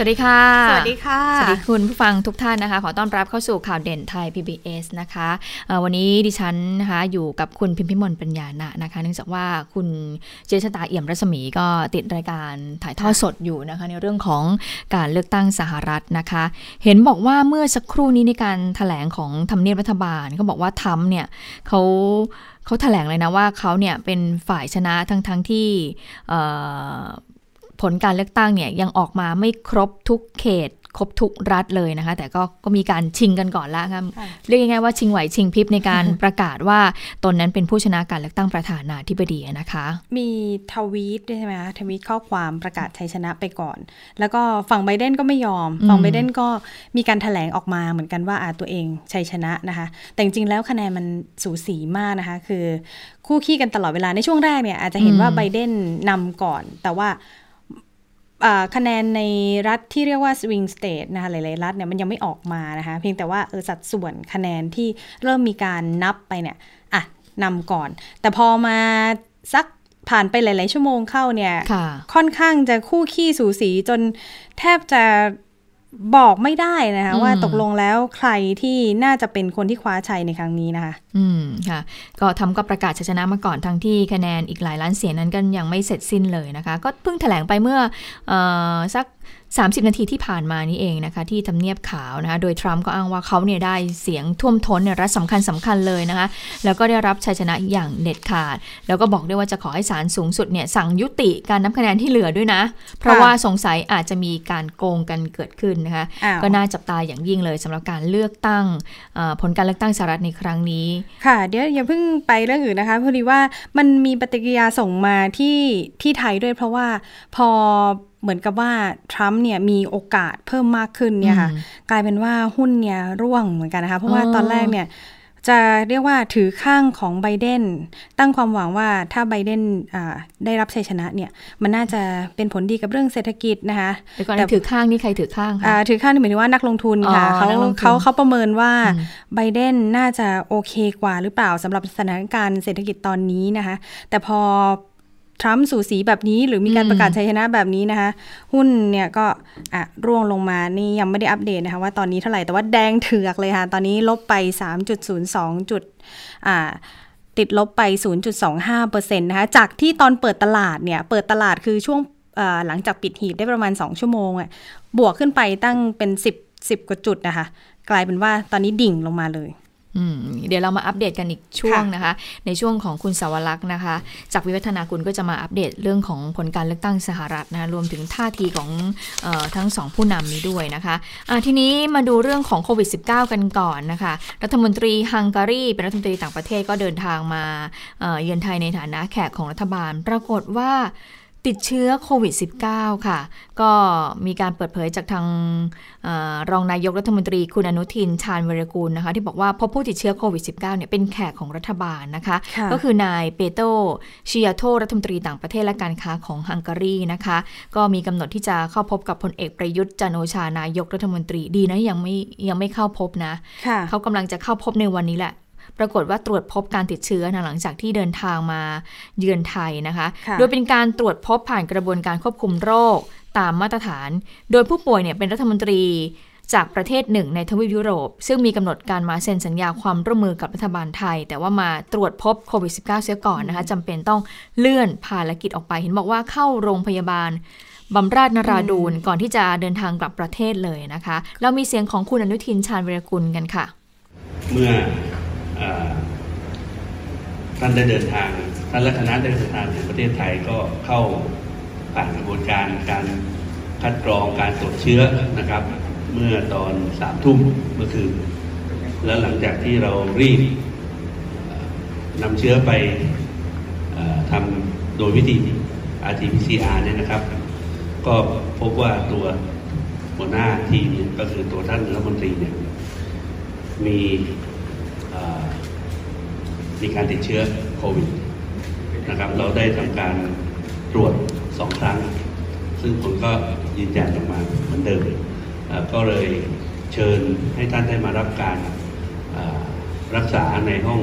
สวัสดีค่ะ สวัสดีค่ะ สวัสดีคุณผู้ฟังทุกท่านนะคะ ขอต้อนรับเข้าสู่ข่าวเด่นไทย PBS นะคะเอ่อวันนี้ดิฉันนะคะอยู่กับคุณพิมพิมลปัญญาณะนะคะ เนื่องจากว่าคุณเจษตาเอี่ยมรัศมีก็ติดรายการถ่ายทอดสดอยู่นะคะ ในเรื่องของการเลือกตั้งสหรัฐนะคะ เห็นบอกว่าเมื่อสักครู่นี้ในการถแถลงของทำเนียบรัฐบาลเขาบอกว่าทำเนี่ยเขาเขาแถลงเลยนะว่าเขาเนี่ยเป็นฝ่ายชนะทั้งทั้งๆที่เอ่อ ผลการเลือกตั้งเนี่ยยังออกมาไม่ครบทุกเขต ครบทุกรัฐเลยนะคะ แต่ก็ก็มีการชิงกันก่อนละครับค่ะเรียกง่ายๆว่าชิงไหวชิงพริบในการประกาศว่าตนนั้นเป็นผู้ชนะการเลือกตั้งประธานาธิบดีนะคะ มีทวีตด้วยใช่ไหมคะทวีตข้อความประกาศชัยชนะไปก่อน แล้วก็ฝั่งไบเดนก็ไม่ยอมอืมฝั่งไบเดนก็มีการถแถลงออกมาเหมือนกันว่าอาตัวเองชัยชนะนะคะ แต่จริงๆแล้วคะแนนมันสูสีมากนะคะ คือคู่ขี้กันตลอดเวลาในช่วงแรกเนี่ยอาจจะเห็นว่าไบเดนนำก่อน แต่ว่าอ่า คะแนนในรัฐที่เรียกว่า swing state นะคะหลายๆรัฐเนี่ยมันยังไม่ออกมานะคะเพียงแต่ว่าเออสัดส่วนคะแนนที่เริ่มมีการนับไปเนี่ยอะนำก่อน แต่พอมาสักผ่านไปหลาย ๆ ชั่วโมงเข้าเนี่ยค่ะค่อนข้างจะคู่ขี้สูสีจนแทบจะ บอกไม่ได้นะคะอืมว่าตกลงแล้วใครที่น่าจะเป็นคนที่คว้าชัยในครั้งนี้นะคะ อืมค่ะ ก็ทำก็ประกาศชัยชนะมาก่อนทั้งที่คะแนนอีกหลายล้านเสียงนั้นก็ยังไม่เสร็จสิ้นเลยนะคะ ก็เพิ่งแถลงไปเมื่อเออสัก 30 นาทีที่ผ่านมานี่เองนะคะที่ทำเนียบขาวนะคะโดยทรัมป์ก็อ้างว่าเขาเนี่ยได้เสียงท่วมท้นในรัฐสำคัญสำคัญเลยนะคะแล้วก็ได้รับชัยชนะอย่างเด็ดขาด แล้วก็บอกด้วยว่าจะขอให้ศาลสูงสุดเนี่ยสั่งยุติการนับคะแนนที่เหลือด้วยนะ เพราะว่าสงสัยอาจจะมีการโกงกันเกิดขึ้นนะคะอ้าวก็น่าจับตาอย่างยิ่งเลยสำหรับการเลือกตั้งเอ่อผลการเลือกตั้งสหรัฐในครั้งนี้ค่ะเดี๋ยวอย่าเพิ่งไปเรื่องอื่นนะคะพอดีว่ามันมีปฏิกิริยาส่งมาที่ที่ไทยด้วยเพราะว่าพอเหมือนกับว่าทรัมป์เนี่ยมีโอกาสเพิ่มมากขึ้นเนี่ยค่ะอืมกลายเป็นว่าหุ้นเนี่ยร่วงเหมือนกันนะคะเพราะว่าอ๋อตอนแรกเนี่ยจะเรียกว่าถือข้างของไบเดนตั้งความหวังว่าถ้าไบเดนอ่าได้รับชัยชนะเนี่ยมันน่าจะเป็นผลดีกับเรื่องเศรษฐกิจนะคะเดี๋ยวก่อนแต่นะถือข้างนี่ใครถือข้างอ่าคะถือข้างนี่หมายถึงว่านักลงทุนค่ะอ๋อเขานักลงทุนเขาเขาประเมินว่าอืมไบเดนน่าจะโอเคกว่าหรือเปล่าสำหรับสถานการณ์เศรษฐกิจตอนนี้นะคะแต่พอ ทรัมป์สูสีแบบนี้ หรือมีการอืมประกาศชัยชนะแบบนี้นะคะ หุ้นเนี่ยก็อะร่วงลงมานี่ยังไม่ได้อัปเดตนะคะว่าตอนนี้เท่าไหร่แต่ว่าแดงเถือกเลยค่ะ ตอนนี้ลบไป 3.02 จุดอ่าติดลบไป 0.25%นะคะ จากที่ตอนเปิดตลาดเนี่ย เปิดตลาดคือช่วงเอ่อหลังจากปิดหีบได้ประมาณ 2 ชั่วโมงอะบวกขึ้นไปตั้งเป็น 10 10 กว่าจุดนะคะ กลายเป็นว่าตอนนี้ดิ่งลงมาเลยอืม เดี๋ยวเรามาอัปเดตกันอีกช่วงนะคะ ในช่วงของคุณสาวรักษ์นะคะ จากวิวัฒนาคุณก็จะมาอัปเดตเรื่องของผลการเลือกตั้งสหรัฐนะรวมถึงท่าทีของออทั้งสองผู้นำนี้ด้วยนะคะะทีนี้มาดูเรื่องของโควิด -19 กันก่อนนะคะ รัฐมนตรีฮังการีเป็นรัฐมนตรีต่างประเทศก็เดินทางมาเยือนไทยในฐานะแขกของรัฐบาล ปรากฏว่า ติดเชื้อโควิด -19 ค่ะ ก็มีการเปิดเผยจากทางเออรองนายกรัฐมนตรีคุณอนุทินชาญวรกูลนะคะ ที่บอกว่าพบผู้ติดเชื้อโควิด -19 เนี่ยเป็นแขกของรัฐบาลนะคะค่ะก็คือนายเปโตรชิยาโตรัฐมนตรีต่างประเทศและการค้าของฮังการีนะคะ ก็มีกำหนดที่จะเข้าพบกับพลเอกประยุทธ์จันทร์โอชานายกรัฐมนตรีดีนะยังไม่ยังไม่เข้าพบนะค่ะเขากำลังจะเข้าพบในวันนี้แหละ ปรากฏว่าตรวจพบการติดเชื้อนะหลังจากที่เดินทางมาเยือนไทยนะคะค่ะโดยเป็นการตรวจพบผ่านกระบวนการควบคุมโรคตามมาตรฐาน โดยผู้ป่วยเนี่ยเป็นรัฐมนตรีจากประเทศหนึ่งในทวีปยุโรป ซึ่งมีกำหนดการมาเซ็นสัญญาความร่วมมือกับรัฐบาลไทย แต่ว่ามาตรวจพบโควิด -19 เสียก่อนนะคะจำเป็นต้องเลื่อนภารกิจออกไป เห็นบอกว่าเข้าโรงพยาบาลบำราศนราดูนก่อนที่จะเดินทางกลับประเทศเลยนะคะ เรามีเสียงของคุณอนุทินชาญวิรกุลกันค่ะ เมื่อเออ ท่านได้เดินทางท่านและคณะได้เดินทางถึงประเทศไทยก็เข้าผ่านกระบวนการการคัดกรองการตรวจเชื้อนะครับ เมื่อตอนสามทุ่มเมื่อคืนแล้วหลังจากที่เรารีบนำเชื้อไปอทำโดยวิธี RT-PCR เนี่ยนะครับ ก็พบว่าตัวหัวหน้าทีมก็คือตัวท่านรัฐมนตรีเนี่ยมี มีการติดเชื้อโควิดนะครับเราได้ทำการตรวจสองครั้ง ซึ่งผมก็ยืนยันออกมาเหมือนเดิม ก็เลยเชิญให้ท่านได้มารับการรักษาในห้อง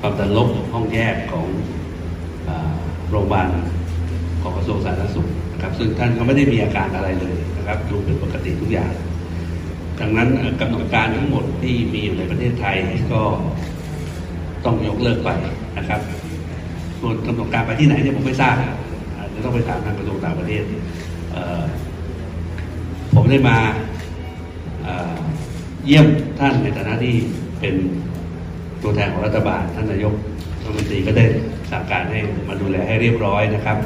ความดันลบห้องแยกของโรงพยาบาลของกระทรวงสาธารณสุขนะครับซึ่งท่านก็ไม่ได้มีอาการอะไรเลยนะครับดูเป็นปกติทุกอย่าง ดังนั้นกำหนดการทั้งหมดที่มีอยู่ในประเทศไทยก็ต้องยกเลิกไปนะครับส่วนกำหนดการไปที่ไหนเนี่ยผมไม่ทราบจจะต้องไปถามทางกระทรวงต่างประเทศผมได้มาเยี่ยมท่านในฐานะที่เป็นตัวแทนของรัฐบาล ท่านนายกรัฐมนตรีก็ได้สั่งการให้มาดูแลให้เรียบร้อยนะครับ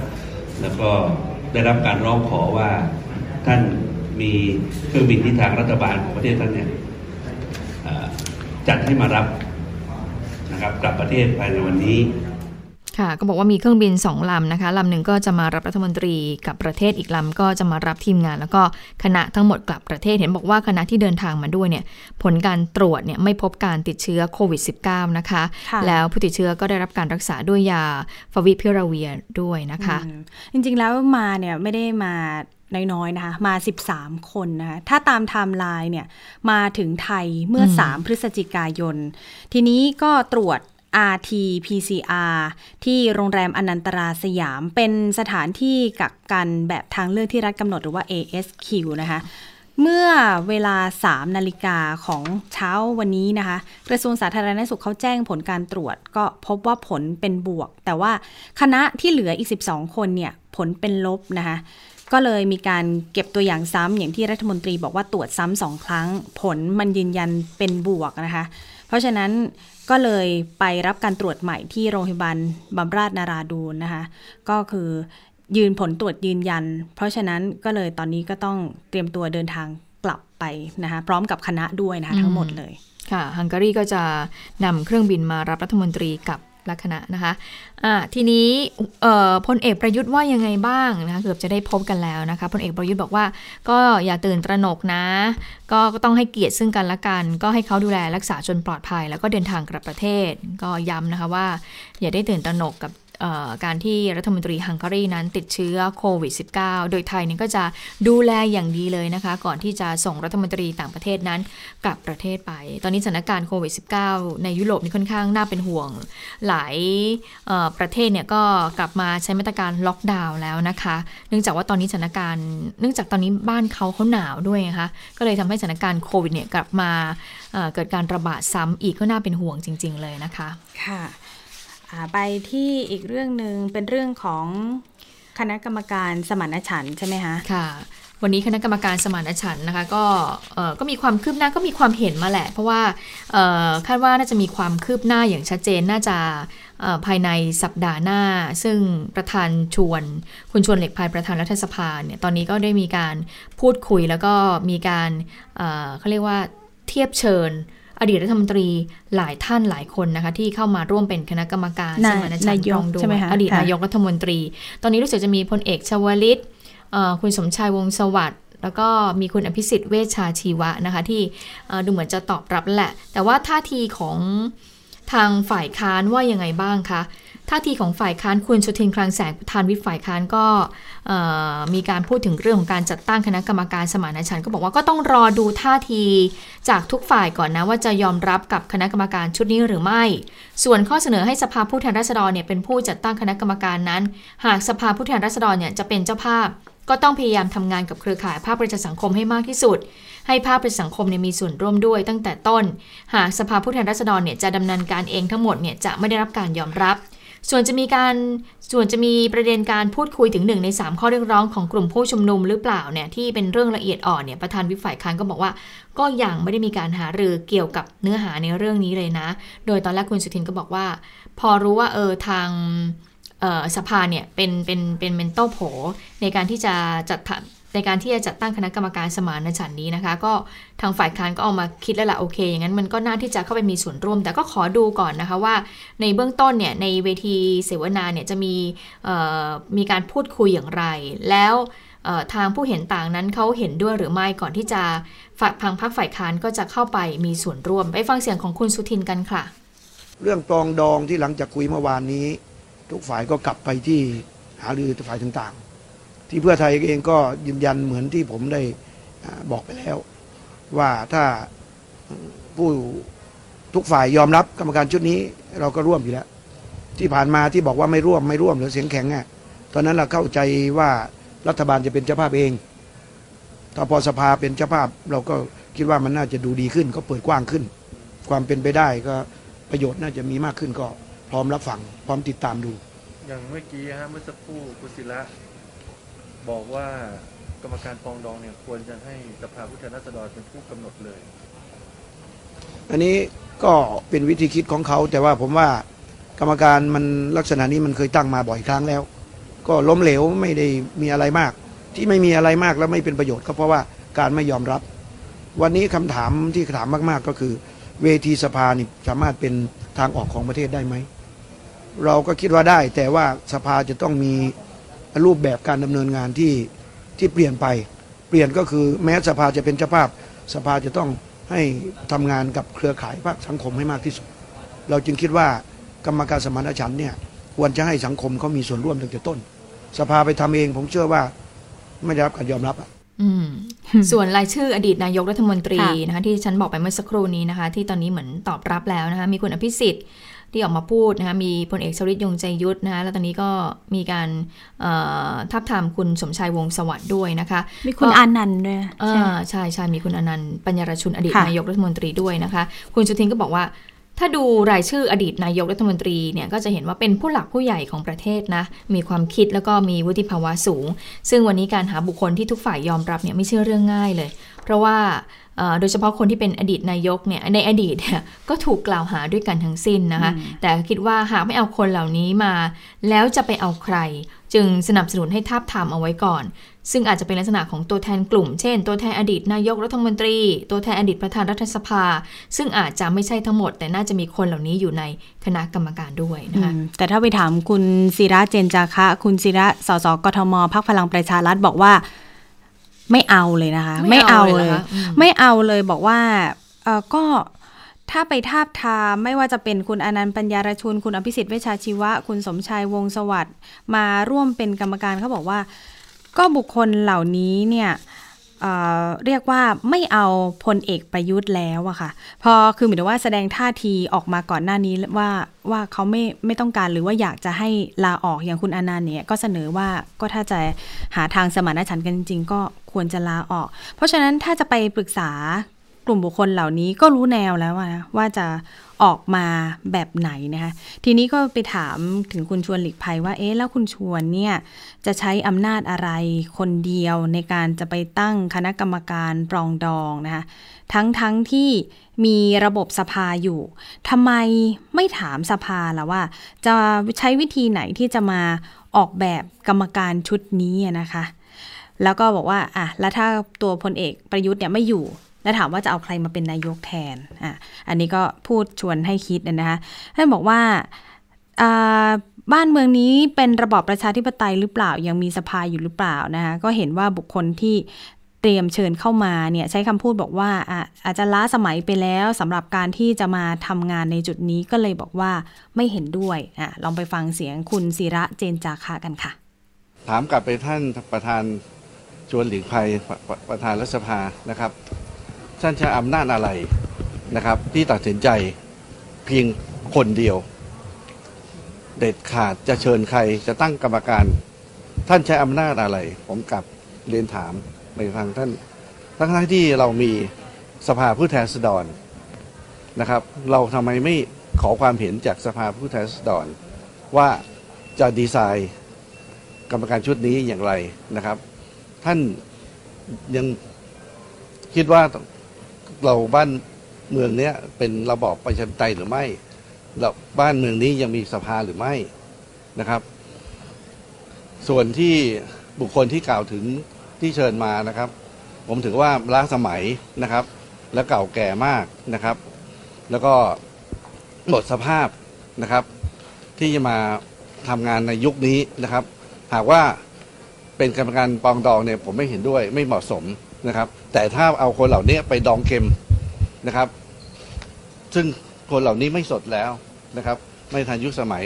แล้วก็ได้รับการร้องขอว่าท่าน มีเครื่องบินที่ทางรัฐบาลของประเทศท่านเนี่ยจัดให้มารับนะครับกลับประเทศภายในวันนี้ค่ะก็บอกว่ามีเครื่องบินสองลำนะคะลำหนึ่งก็จะมารับรัฐมนตรีกับประเทศอีกลำก็จะมารับทีมงาน แล้วก็คณะทั้งหมดกลับประเทศเห็นบอกว่าคณะที่เดินทางมาด้วยเนี่ยผลการตรวจเนี่ยไม่พบการติดเชื้อโควิด -19 นะคะคะแล้วผู้ติดเชื้อก็ได้รับการรักษาด้วยยาฟาวิพิราเวียร์ด้วยนะคะ จริงๆแล้วมาเนี่ยไม่ได้มา น้อยๆนะคะมา 13 คนนะคะถ้าตามไทม์ไลน์เนี่ยมาถึงไทยเมื่อ 3 พฤศจิกายน ทีนี้ก็ตรวจ RT-PCR ที่โรงแรมอนันตราสยามเป็นสถานที่กักกันแบบทางเลือกที่รัฐกำหนดหรือว่า ASQ นะคะ เมื่อเวลา 3 นาฬิกาของเช้าวันนี้นะคะ กระทรวงสาธารณสุขเขาแจ้งผลการตรวจ ก็พบว่าผลเป็นบวก แต่ว่าคณะที่เหลืออีก 12 คนเนี่ย ผลเป็นลบนะคะ ก็เลยมีการเก็บตัวอย่างซ้ำอย่างที่รัฐมนตรีบอกว่าตรวจซ้ำสองครั้ง ผลมันยืนยันเป็นบวกนะคะ เพราะฉะนั้นก็เลยไปรับการตรวจใหม่ที่โรงพยาบาลบำราศนาราดูนนะคะ ก็คือยืนผลตรวจยืนยัน เพราะฉะนั้นก็เลยตอนนี้ก็ต้องเตรียมตัวเดินทางกลับไปนะคะพร้อมกับคณะด้วยนะคะทั้งหมดเลย ค่ะฮังการีก็จะนำเครื่องบินมารับรัฐมนตรีกับ ลักษณะนะคะะทีนี้พลเอกประยุทธ์ว่ายังไงบ้างนะคะเกือบจะได้พบกันแล้วนะคะพลเอกประยุทธ์บอกว่าก็อย่าตื่นตระหนกนะก็ต้องให้เกียรติซึ่งกันและกัน ก็ให้เขาดูแลรักษาจนปลอดภัย แล้วก็เดินทางกลับประเทศ ก็ย้ำนะคะว่า อย่าได้ตื่นตระหนกกับ การที่รัฐมนตรีฮังการีนั้นติดเชื้อโควิด -19 โดยไทยนี่ก็จะดูแลอย่างดีเลยนะคะ ก่อนที่จะส่งรัฐมนตรีต่างประเทศนั้นกลับประเทศไป ตอนนี้สถานการณ์โควิด -19 ในยุโรปนี่ค่อนข้างน่าเป็นห่วง หลายประเทศเนี่ยก็กลับมาใช้มาตรการล็อกดาวน์แล้วนะคะ เนื่องจากว่าตอนนี้สถานการณ์ เนื่องจากตอนนี้บ้านเขาเขาหนาวด้วยนะคะ ก็เลยทำให้สถานการณ์โควิดเนี่ยกลับมาเกิดการระบาดซ้ำอีกก็น่าเป็นห่วงจริง ๆ เลยนะคะ ค่ะ ไปที่อีกเรื่องหนึ่งเป็นเรื่องของคณะกรรมการสมานฉันใช่ไหมคะค่ะ วันนี้คณะกรรมการสมานฉันนะคะก็ก็มีความคืบหน้าก็มีความเห็นมาแหละ เพราะว่าคาดว่าน่าจะมีความคืบหน้าอย่างชัดเจนน่าจะภายในสัปดาห์หน้า ซึ่งประธานชวนคุณชวนเหล็กภายประธานรัฐสภาเนี่ยตอนนี้ก็ได้มีการพูดคุยแล้วก็มีการเขาเรียกว่าเทียบเชิญ อดีตรัฐมนตรีหลายท่านหลายคนนะคะที่เข้ามาร่วมเป็นคณะกรรมการสมานฉันท์รองดูอดีตนายกรัฐมนตรี ตอนนี้รู้สึกจะมีพลเอกชวลิตคุณสมชายวงสวัสดิ์แล้วก็มีคุณอภิสิทธิ์เวชชาชีวะนะคะที่ดูเหมือนจะตอบรับแหละ แต่ว่าท่าทีของทางฝ่ายค้านว่ายังไงบ้างคะ ท่าทีของฝ่ายค้านคุณสุทินคลังแสงประธานวิปฝ่ายค้านก็มีการพูดถึงเรื่องของการจัดตั้งคณะกรรมการสมานฉันท์ก็บอกว่าก็ต้องรอดูท่าทีจากทุกฝ่ายก่อนนะว่าจะยอมรับกับคณะกรรมการชุดนี้หรือไม่ ส่วนข้อเสนอให้สภาผู้แทนราษฎรเนี่ยเป็นผู้จัดตั้งคณะกรรมการนั้น หากสภาผู้แทนราษฎรเนี่ยจะเป็นเจ้าภาพ ก็ต้องพยายามทำงานกับเครือข่ายภาคประชาสังคมให้มากที่สุด ให้ภาคประชาสังคมเนี่ยมีส่วนร่วมด้วยตั้งแต่ต้น หากสภาผู้แทนราษฎรเนี่ยจะดำเนินการเองทั้งหมดเนี่ยจะไม่ได้รับการยอมรับ ส่วนจะมีการส่วนจะมีประเด็นการพูดคุยถึงหนึ่งใน 3 ข้อเรียกร้องของกลุ่มผู้ชุมนุมหรือเปล่าเนี่ยที่เป็นเรื่องละเอียดอ่อนเนี่ยประธานวิฝ่ายค้านก็บอกว่า ก็ยังไม่ได้มีการหารือเกี่ยวกับเนื้อหาในเรื่องนี้เลยนะ โดยตอนแรกคุณสุทินก็บอกว่า พอรู้ว่าเออทางสภาเนี่ยเป็นเป็นเป็นเมนโตโผในการที่จะจัด ในการที่จะจัดตั้งคณะกรรมการสมานฉันนี้นะคะ ก็ทางฝ่ายค้านก็เอามาคิดแล้วละโอเค อย่างนั้นมันก็น่าที่จะเข้าไปมีส่วนร่วม แต่ก็ขอดูก่อนนะคะว่า ในเบื้องต้นเนี่ยในเวทีเสวนาเนี่ยจะมีมีการพูดคุยอย่างไร แล้วทางผู้เห็นต่างนั้นเขาเห็นด้วยหรือไม่ก่อนที่จะฝักพังพักฝ่ายค้านก็จะเข้าไปมีส่วนร่วม ไปฟังเสียงของคุณสุทินกันค่ะ เรื่องปองดองที่หลังจากคุยเมื่อวานนี้ ทุกฝ่ายก็กลับไปที่หารือฝ่ายต่างๆ ที่เพื่อไทยเองก็ยืนยันเหมือนที่ผมได้บอกไปแล้ว ว่าถ้าผู้ทุกฝ่ายยอมรับกรรมการชุดนี้ เราก็ร่วมอยู่แล้ว ที่ผ่านมาที่บอกว่าไม่ร่วมไม่ร่วมหรือเสียงแข็งอะตอนนั้นเราเข้าใจว่ารัฐบาลจะเป็นเจ้าภาพเองถ้าพอสภาเป็นเจ้าภาพ เราก็คิดว่ามันน่าจะดูดีขึ้น ก็เปิดกว้างขึ้น ความเป็นไปได้ก็ประโยชน์น่าจะมีมากขึ้นก็พร้อมรับฟังพร้อมติดตามดู อย่างเมื่อกี้ฮะเมื่อสักครู่กุศิระ บอกว่ากรรมการปองดองเนี่ยควรจะให้สภาผู้แทนราษฎรเป็นผู้กำหนดเลย อันนี้ก็เป็นวิธีคิดของเขา แต่ว่าผมว่ากรรมการมันลักษณะนี้มันเคยตั้งมาบ่อยครั้งแล้ว ก็ล้มเหลวไม่ได้มีอะไรมาก ที่ไม่มีอะไรมากแล้วไม่เป็นประโยชน์ก็เพราะว่าการไม่ยอมรับ วันนี้คำถามที่ถามมากๆก็คือ เวทีสภานี่สามารถเป็นทางออกของประเทศได้ไหมเราก็คิดว่าได้ แต่ว่าสภาจะต้องมี รูปแบบการดำเนินงานที่ที่เปลี่ยนไป เปลี่ยนก็คือแม้สภาจะเป็นเจ้าภาพ สภาจะต้องให้ทำงานกับเครือข่ายภาคสังคมให้มากที่สุด เราจึงคิดว่ากรรมการสมานฉันท์เนี่ยควรจะให้สังคมเขามีส่วนร่วมตั้งแต่ต้น สภาไปทำเองผมเชื่อว่าไม่ได้รับการยอมรับอะอืมส่วนรายชื่ออดีตนายกรัฐมนตรีค่ะนะคะที่ฉันบอกไปเมื่อสักครู่นี้นะคะ ที่ตอนนี้เหมือนตอบรับแล้วนะคะมีคุณอภิสิทธิ์ ที่ออกมาพูดนะคะมีพลเอกชวลิตยงใจยุทธนะคะแล้วตอนนี้ก็มีการเอ่อทับทามคุณสมชายวงศ์สวัสดิ์ด้วยนะคะ มีคุณก็อานันต์ด้วยอ่าใช่ไหมใช่ใช่มีคุณอนันต์ปัญญารชุนอดีตค่ะนายกรัฐมนตรีด้วยนะคะ คุณสุทินก็บอกว่าถ้าดูรายชื่ออดีตนายกรัฐมนตรีเนี่ยก็จะเห็นว่าเป็นผู้หลักผู้ใหญ่ของประเทศนะ มีความคิดแล้วก็มีวุฒิภาวะสูง ซึ่งวันนี้การหาบุคคลที่ทุกฝ่ายยอมรับเนี่ยไม่ใช่เรื่องง่ายเลย เพราะว่าเอ่อ โดยเฉพาะคนที่เป็นอดีตนายกเนี่ยในอดีตเนี่ยก็ถูกกล่าวหาด้วยกันทั้งสิ้นนะคะ แต่คิดว่าหากไม่เอาคนเหล่านี้มา แล้วจะไปเอาใคร จึงสนับสนุนให้ทาบทามเอาไว้ก่อน ซึ่งอาจจะเป็นลักษณะของตัวแทนกลุ่ม เช่น ตัวแทนอดีตนายกรัฐมนตรี ตัวแทนอดีตประธานรัฐสภา ซึ่งอาจจะไม่ใช่ทั้งหมด แต่น่าจะมีคนเหล่านี้อยู่ในคณะกรรมการด้วยนะคะอืมแต่ถ้าไปถามคุณศิระเจนจาคะ คุณศิระสสกทมพักพลังประชารัฐบอกว่า ไม่เอาเลยนะคะ ไม่เอาเลยเลยเหรอคะอืมไม่เอาเลยบอกว่าเออก็ถ้าไปทาบทามไม่ว่าจะเป็นคุณอนันต์ปัญญารชุน คุณอภิสิทธิ์เวชชาชีวะ คุณสมชายวงศ์สวัสดิ์มาร่วมเป็นกรรมการเขาบอกว่า ก็บุคคลเหล่านี้เนี่ย เเรียกว่าไม่เอาพลเอกประยุทธ์แล้วอะค่ะ พอคือหมายถึงว่าแสดงท่าทีออกมาก่อนหน้านี้ว่าว่าเขาไม่ไม่ต้องการหรือว่าอยากจะให้ลาออกอย่างคุณอนันต์เนี่ยก็เสนอว่าก็ถ้าจะหาทางสมานฉันท์กันจริงก็ควรจะลาออก เพราะฉะนั้นถ้าจะไปปรึกษา กลุ่มบุคคลเหล่านี้ก็รู้แนวแล้วนะว่าจะออกมาแบบไหนนะคะทีนี้ก็ไปถามถึงคุณชวนหลีกภัยว่าเอ๊ะแล้วคุณชวนเนี่ยจะใช้อำนาจอะไรคนเดียวในการจะไปตั้งคณะกรรมการปรองดองนะคะทั้งทั้งที่มีระบบสภาอยู่ทำไมไม่ถามสภาล่ะว่า จะใช้วิธีไหนที่จะมาออกแบบกรรมการชุดนี้นะคะ แล้วก็บอกว่าอะแล้วถ้าตัวพลเอกประยุทธ์เนี่ยไม่อยู่ แล้วถามว่าจะเอาใครมาเป็นนายกแทนอะอันนี้ก็พูดชวนให้คิดนะคะท่านบอกว่าบ้านเมืองนี้เป็นระบอบประชาธิปไตยหรือเปล่ายังมีสภาอยู่หรือเปล่านะคะก็เห็นว่าบุคคลที่เตรียมเชิญเข้ามาเนี่ยใช้คำพูดบอกว่าอะอาจจะล้าสมัยไปแล้วสำหรับการที่จะมาทำงานในจุดนี้ก็เลยบอกว่าไม่เห็นด้วยอะลองไปฟังเสียงคุณศิระเจนจาคะกันค่ะ ถามกลับไปท่านประธานชวนหลีกภัยประธานรัฐสภานะครับ ท่านใช้อำนาจอะไรนะครับ ที่ตัดสินใจเพียงคนเดียว เด็ดขาดจะเชิญใครจะตั้งกรรมการ ท่านใช้อำนาจอะไร ผมกลับเรียนถามไปทางท่านทั้งทั้งที่เรามีสภาผู้แทนราษฎรนะครับ เราทำไมไม่ขอความเห็นจากสภาผู้แทนราษฎรว่าจะดีไซน์กรรมการชุดนี้อย่างไรนะครับ ท่านยังคิดว่า เราบ้านเมืองเนี้ยเป็นระบอบประชาธิปไตยหรือไม่เราบ้านเมืองนี้ยังมีสภาหรือไม่นะครับ ส่วนที่บุคคลที่กล่าวถึงที่เชิญมานะครับ ผมถือว่าล้าสมัยนะครับ และเก่าแก่มากนะครับ แล้วก็หมดสภาพนะครับ ที่จะมาทำงานในยุคนี้นะครับ หากว่าเป็นกรรมการปองดองเนี่ยผมไม่เห็นด้วยไม่เหมาะสม นะครับ แต่ถ้าเอาคนเหล่านี้ไปดองเค็มนะครับ ซึ่งคนเหล่านี้ไม่สดแล้วนะครับ ไม่ทันยุคสมัย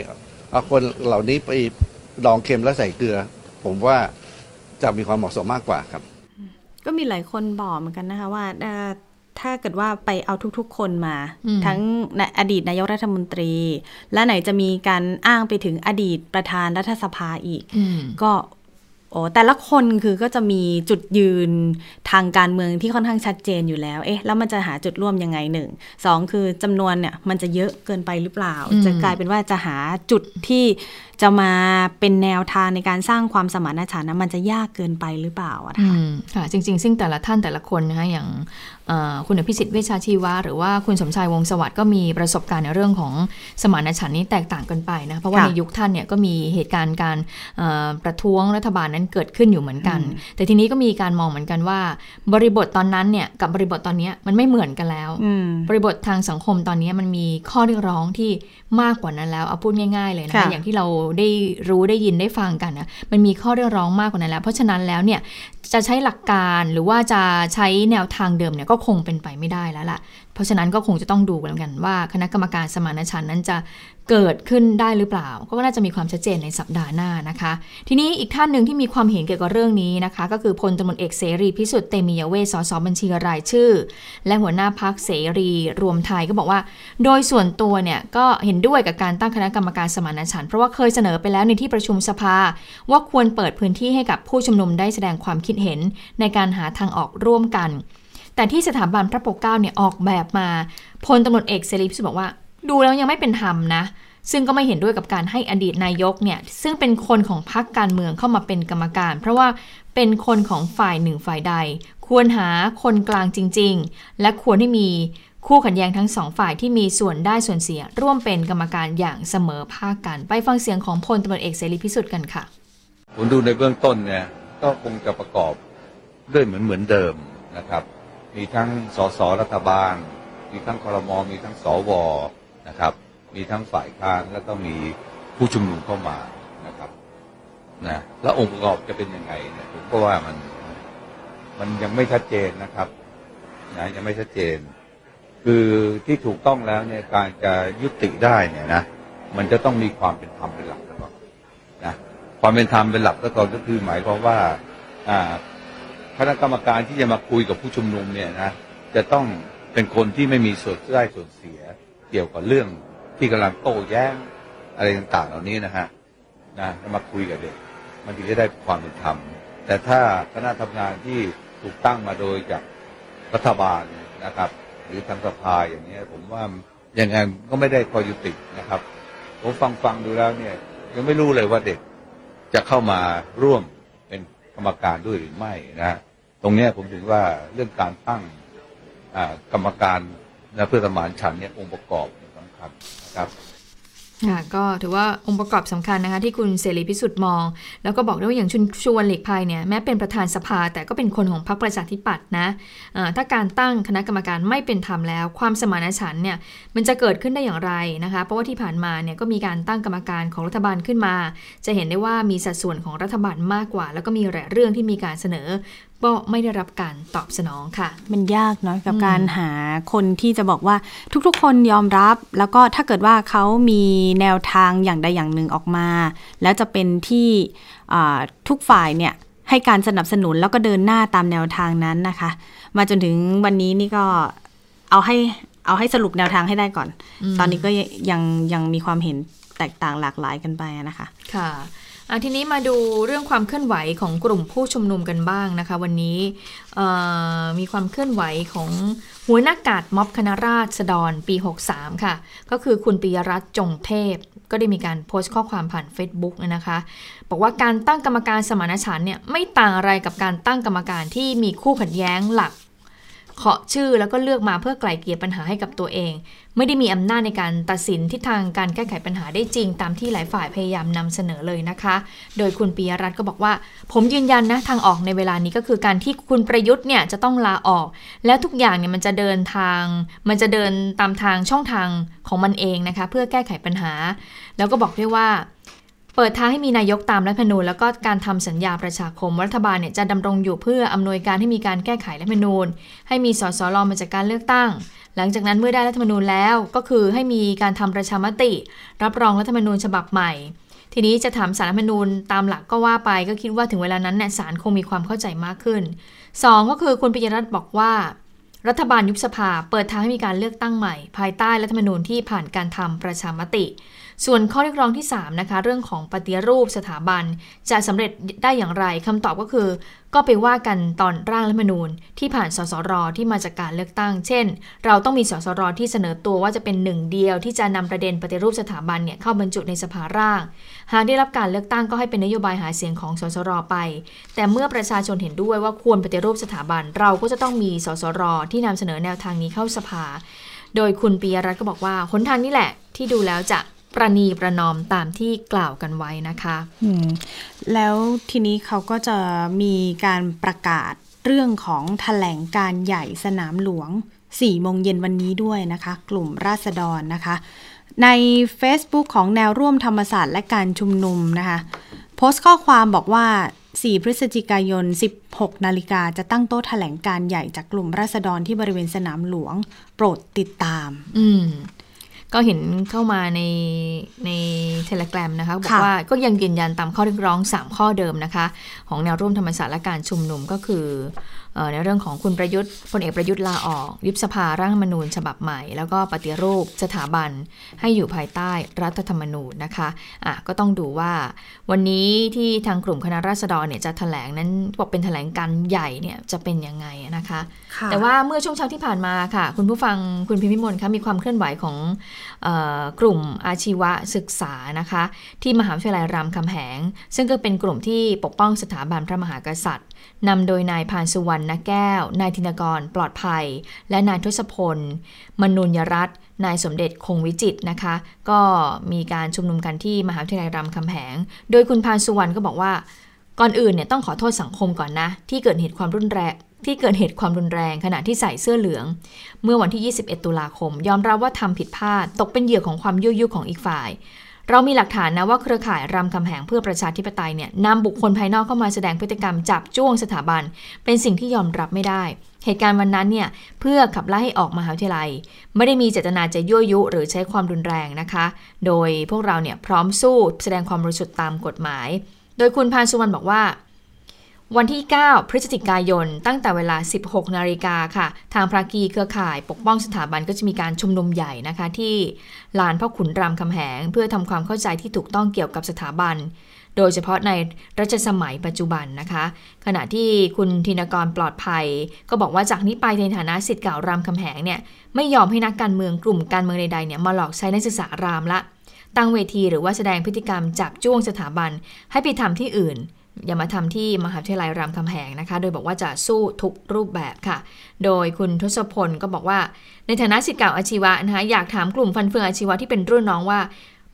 เอาคนเหล่านี้ไปดองเค็มแล้วใส่เกลือ ผมว่าจะมีความเหมาะสมมากกว่าครับ ก็มีหลายคนบอกเหมือนกันนะคะว่าเอ่อถ้าเกิดว่าไปเอาทุกๆ คนมาอืมทั้งในอดีตนายกรัฐมนตรี และไหนจะมีการอ้างไปถึงอดีตประธานรัฐสภาอีกอืมก็ โอ้แต่ละคนคือก็จะมีจุดยืนทางการเมืองที่ค่อนข้างชัดเจนอยู่แล้ว เอ๊ะ แล้วมันจะหาจุดร่วมยังไงหนึ่ง สองคือจำนวนเนี่ยมันจะเยอะเกินไปหรือเปล่าอืมจะกลายเป็นว่าจะหาจุดที่ จะมาเป็นแนวทางในการสร้างความสมานฉันท์นะมันจะยากเกินไปหรือเปล่าอะอืนะคะมค่ะจริง ๆ ซึ่งแต่ละท่านแต่ละคนนะคะอย่างเอ่อคุณอภิสิทธิ์เวชชาชีวะหรือว่าคุณสมชายวงศ์สวัสดิ์ก็มีประสบการณ์ในเรื่องของสมานฉันท์นี้แตกต่างกันไปนะเพราะว่าค่ะในยุคท่านเนี่ยก็มีเหตุการณ์การเอ่อประท้วงรัฐบาลนั้นเกิดขึ้นอยู่เหมือนกัน แต่ทีนี้ก็มีการมองเหมือนกันว่า บริบทตอนนั้นเนี่ยกับบริบทตอนเนี้ยมันไม่เหมือนกันแล้วอืมบริบททางสังคมตอนนี้มันมีข้อเรียกร้องที่มากกว่านั้นแล้วเอาพูดง่าย ๆ เลยนะคะค่ะอย่างที่เราได้รู้ได้ยินได้ฟังกันนะมันมีข้อเรียกร้องมากกว่านั้นแล้ว เพราะฉะนั้นแล้วเนี่ยจะใช้หลักการหรือว่าจะใช้แนวทางเดิมเนี่ยก็คงเป็นไปไม่ได้แล้วล่ะ เพราะฉะนั้นก็คงจะต้องดูกันกันว่า คณะกรรมการสมานฉันท์นั้นจะเกิดขึ้นได้หรือเปล่า ก็น่าจะมีความชัดเจนในสัปดาห์หน้านะคะ ทีนี้อีกท่านหนึ่งที่มีความเห็นเกี่ยวกับเรื่องนี้นะคะ ก็คือพลตำรวจเอกเสรีพิสุทธิ์เตมียเวสสบัญชีรายชื่อ และหัวหน้าพักเสรีรวมไทยก็บอกว่า โดยส่วนตัวเนี่ยก็เห็นด้วยกับการตั้งคณะกรรมการสมานฉันท์เพราะว่าเคยเสนอไปแล้วในที่ประชุมสภา ว่าควรเปิดพื้นที่ให้กับผู้ชุมนุมได้แสดงความคิดเห็นในการหาทางออกร่วมกัน แต่ที่สถาบันพระปกเกล้าเนี่ยออกแบบมาพลตำรวจเอกเสรีพิสุทธิ์บอกว่า ดูแล้วยังไม่เป็นธรรมนะ ซึ่งก็ไม่เห็นด้วยกับการให้อดีตนายกเนี่ยซึ่งเป็นคนของพรรคการเมืองเข้ามาเป็นกรรมการ เพราะว่าเป็นคนของฝ่ายหนึ่งฝ่ายใด ควรหาคนกลางจริง ๆ และควรให้มีคู่ขัดแย้งทั้งสองฝ่ายที่มีส่วนได้ส่วนเสีย ร่วมเป็นกรรมการอย่างเสมอภาคกัน ไปฟังเสียงของพลตำรวจเอกเสรีพิสุทธิ์กันค่ะผมดูในเบื้องต้นเนี่ยก็คงจะประกอบด้วยเหมือนเหมือนเดิมนะครับ มีทั้งสสรัฐบาล มีทั้งคอรมมีทั้งสวนะครับ มีทั้งฝ่ายค้านแล้วก็มีผู้ชุมนุมเข้ามานะครับนะแล้วองค์ประกอบจะเป็นยังไงเนี่ยผมก็ว่ามันมันยังไม่ชัดเจนนะครับนะยังไม่ชัดเจน คือที่ถูกต้องแล้วเนี่ยการจะยุติได้เนี่ยนะมันจะต้องมีความเป็นธรรมเป็นหลักก่อนนะความเป็นธรรมเป็นหลักก็ก่อนก็คือหมายความว่าอ่า คณะกรรมการที่จะมาคุยกับผู้ชุมนุมเนี่ยนะจะต้องเป็นคนที่ไม่มีส่วนได้ส่วนเสีย เกี่ยวกับเรื่องที่กำลังโต้แย้งอะไรต่างๆ เหล่านี้นะฮะนะมาคุยกับเด็ก มันถึงจะได้ความเป็นธรรม แต่ถ้าคณะทำงานที่ถูกตั้งมาโดยจากรัฐบาลนะครับ หรือทางสภาอย่างนี้ผมว่ายังไงก็ไม่ได้ข้อยุตินะครับ ผมฟังฟังดูแล้วเนี่ย ยังไม่รู้เลยว่าเด็กจะเข้ามาร่วม กรรมการด้วยหรือไม่นะตรงนี้ผมถึงว่าเรื่องการตั้งกรรมการนะเพื่อสมานฉันเนี่ยองค์ประกอบสำคัญนะครับ ค่ะก็ถือว่าองค์ประกอบสำคัญนะคะที่คุณเสรีพิสุทธิ์มอง แล้วก็บอกด้วยว่าอย่างชุนชวนหลีกภัยเนี่ยแม้เป็นประธานสภาแต่ก็เป็นคนของพรรคประชาธิปัตย์นะเอ่อถ้าการตั้งคณะกรรมการไม่เป็นธรรมแล้ว ความสมานฉันเนี่ยมันจะเกิดขึ้นได้อย่างไรนะคะเพราะว่าที่ผ่านมาเนี่ยก็มีการตั้งกรรมการของรัฐบาลขึ้นมา จะเห็นได้ว่ามีสัดส่วนของรัฐบาลมากกว่า แล้วก็มีหลายเรื่องที่มีการเสนอก็ไม่ได้รับการตอบสนองค่ะ มันยากเนาะกับอืมการหาคนที่จะบอกว่าทุกๆ คนยอมรับ แล้วก็ถ้าเกิดว่าเขามีแนวทางอย่างใดอย่างหนึ่งออกมา แล้วจะเป็นที่อ่าทุกฝ่ายเนี่ยให้การสนับสนุนแล้วก็เดินหน้าตามแนวทางนั้นนะคะ มาจนถึงวันนี้นี่ก็เอาให้เอาให้สรุปแนวทางให้ได้ก่อน ตอนนี้ก็ยังยังมีความเห็นแตกต่างหลากหลายกันไปนะคะ ค่ะอะ ทีนี้มาดูเรื่องความเคลื่อนไหวของกลุ่มผู้ชุมนุมกันบ้างนะคะ วันนี้มีความเคลื่อนไหวของหัวหน้ากาดม็อบคณะราษฎรปี 63 ค่ะ ก็คือคุณปิยรัตน์จงเทพ ก็ได้มีการโพสต์ข้อความผ่าน Facebook นะคะ บอกว่าการตั้งกรรมการสมานฉันเนี่ยไม่ต่างอะไรกับการตั้งกรรมการที่มีคู่ขัดแย้งหลัก เคาะชื่อแล้วก็เลือกมาเพื่อไกล่เกลี่ยปัญหาให้กับตัวเอง ไม่ได้มีอำนาจในการตัดสินทิศทางการแก้ไขปัญหาได้จริง ตามที่หลายฝ่ายพยายามนำเสนอเลยนะคะ โดยคุณปียรัตน์ก็บอกว่า ผมยืนยันนะทางออกในเวลานี้ก็คือการที่คุณประยุทธ์เนี่ยจะต้องลาออก แล้วทุกอย่างเนี่ยมันจะเดินทาง มันจะเดินตามทางช่องทางของมันเองนะคะ เพื่อแก้ไขปัญหา แล้วก็บอกด้วยว่า เปิดทางให้มีนายกตามรัฐธรรมนูญแล้วก็การทำสัญญาประชาคมรัฐบาลเนี่ยจะดำรงอยู่เพื่ออำนวยการให้มีการแก้ไขรัฐธรรมนูญ ให้มีสสรมาจากการเลือกตั้ง หลังจากนั้นเมื่อได้รัฐธรรมนูญแล้วก็คือให้มีการทำประชามติ รับรองรัฐธรรมนูญฉบับใหม่ ทีนี้จะถามสารรัฐธรรมนูญตามหลักก็ว่าไป ก็คิดว่าถึงเวลานั้นเนี่ยศาลคงมีความเข้าใจมากขึ้นสองก็คือคุณปิยรัตน์บอกว่า รัฐบาลยุบสภาเปิดทางให้มีการเลือกตั้งใหม่ ภายใต้รัฐธรรมนูญที่ผ่านการทำประชามติ ส่วนข้อเรียกร้องที่ 3 นะคะ เรื่องของปฏิรูปสถาบัน จะสำเร็จได้อย่างไรคำตอบก็คือ ก็ไปว่ากันตอนร่างรัฐธรรมนูญที่ผ่านสสรที่มาจากการเลือกตั้ง เช่น เราต้องมีสสรที่เสนอตัวว่าจะเป็นหนึ่งเดียวที่จะนำประเด็นปฏิรูปสถาบันเนี่ยเข้าบรรจุในสภาร่าง หากได้รับการเลือกตั้งก็ให้เป็นนโยบายหาเสียงของสสรไป แต่เมื่อประชาชนเห็นด้วยว่าควรปฏิรูปสถาบัน เราก็จะต้องมีสสรที่นำเสนอแนวทางนี้เข้าสภา โดยคุณปียรัตน์ก็บอกว่าหนทางนี้แหละที่ดูแล้วจะ ประนีประนอมตามที่กล่าวกันไว้นะคะอืมแล้วทีนี้เขาก็จะมีการประกาศเรื่องของแถลงการใหญ่สนามหลวง4โมงเย็นวันนี้ด้วยนะคะ กลุ่มราษฎรนะคะ ใน Facebook ของแนวร่วมธรรมศาสตร์และการชุมนุมนะคะ โพสต์ข้อความบอกว่า 4 พฤศจิกายน 16 นาฬิกาจะตั้งโต๊ะแถลงการใหญ่จากกลุ่มราษฎรที่บริเวณสนามหลวง โปรดติดตาม อืม ก็เห็นเข้ามาในในเทเล gram นะคะบอกว่าก็ยังยืนยันตามข้อเรียกร้อง 3 ข้อเดิมนะคะ ของแนวร่วมธรรมศาสตร์และการชุมนุมก็คือเออ ในเรื่องของคุณประยุทธ์พลเอกประยุทธ์ลาออกยุบสภาร่างรัฐธรรมนูญฉบับใหม่ แล้วก็ปฏิรูปสถาบันให้อยู่ภายใต้รัฐธรรมนูญนะคะอะก็ต้องดูว่า วันนี้ที่ทางกลุ่มคณะราษฎรเนี่ยจะแถลงนั้นบอกเป็นแถลงการใหญ่เนี่ยจะเป็นยังไงนะคะค่ะแต่ว่าเมื่อช่วงเช้าที่ผ่านมาค่ะ คุณผู้ฟังคุณพิมพิมลคะมีความเคลื่อนไหวของเออกลุ่มอาชีวศึกษานะคะ ที่มหาวิทยาลัยรามคำแหง ซึ่งก็เป็นกลุ่มที่ปกป้องสถาบันพระมหากษัตริย์ นำโดยนายพานสุวรรณแก้ว นายธินกรปลอดภัย และนายทศพล มนุญยรัตน์นายสมเด็จคงวิจิตนะคะ ก็มีการชุมนุมกันที่มหาวิทยาลัยรามคำแหง โดยคุณพานสุวรรณก็บอกว่า ก่อนอื่นเนี่ยต้องขอโทษสังคมก่อนนะ ที่เกิดเหตุความรุนแรงที่เกิดเหตุความรุนแรงขณะที่ใส่เสื้อเหลือง เมื่อวันที่ 21 ตุลาคม ยอมรับว่าทำผิดพลาด ตกเป็นเหยื่อของความยั่วยุของอีกฝ่าย เรามีหลักฐานนะว่าเครือข่ายรำคำแหงเพื่อประชาธิปไตยเนี่ยนำบุคคลภายนอกเข้ามาแสดงพฤติกรรมจับจ้วงสถาบัน เป็นสิ่งที่ยอมรับไม่ได้ เหตุการณ์วันนั้นเนี่ยเพื่อขับไล่ให้ออกมหาวิทยาลัย ไม่ได้มีเจตนาจะยั่วยุ หรือใช้ความรุนแรงนะคะ โดยพวกเราเนี่ยพร้อมสู้แสดงความบริสุทธิ์ตามกฎหมาย โดยคุณพานสุวรรณบอกว่า วันที่ 9 พฤศจิกายน ตั้งแต่เวลา 16 นาฬิกาค่ะ ทางภาคีเครือข่ายปกป้องสถาบันก็จะมีการชุมนุมใหญ่นะคะ ที่ลานพ่อขุนรามคำแหง เพื่อทำความเข้าใจที่ถูกต้องเกี่ยวกับสถาบัน โดยเฉพาะในรัชสมัยปัจจุบันนะคะ ขณะที่คุณธินกรปลอดภัย ก็บอกว่าจากนี้ไปในฐานะสิทธิ์เก่ารามคำแหงเนี่ยไม่ยอมให้นักการเมืองกลุ่มการเมืองใดๆเนี่ยมาหลอกใช้นักศึกษารามละตั้งเวทีหรือว่าแสดงพฤติกรรมจับจ้วงสถาบันให้ไปทำที่อื่น อย่ามาทำที่มหาวิทยาลัยรามคำแหงนะคะ โดยบอกว่าจะสู้ทุกรูปแบบค่ะ โดยคุณทศพลก็บอกว่า ในฐานะสิทธิ์เก่าอาชีวะนะคะอยากถามกลุ่มฟันเฟืองอาชีวะที่เป็นรุ่นน้องว่า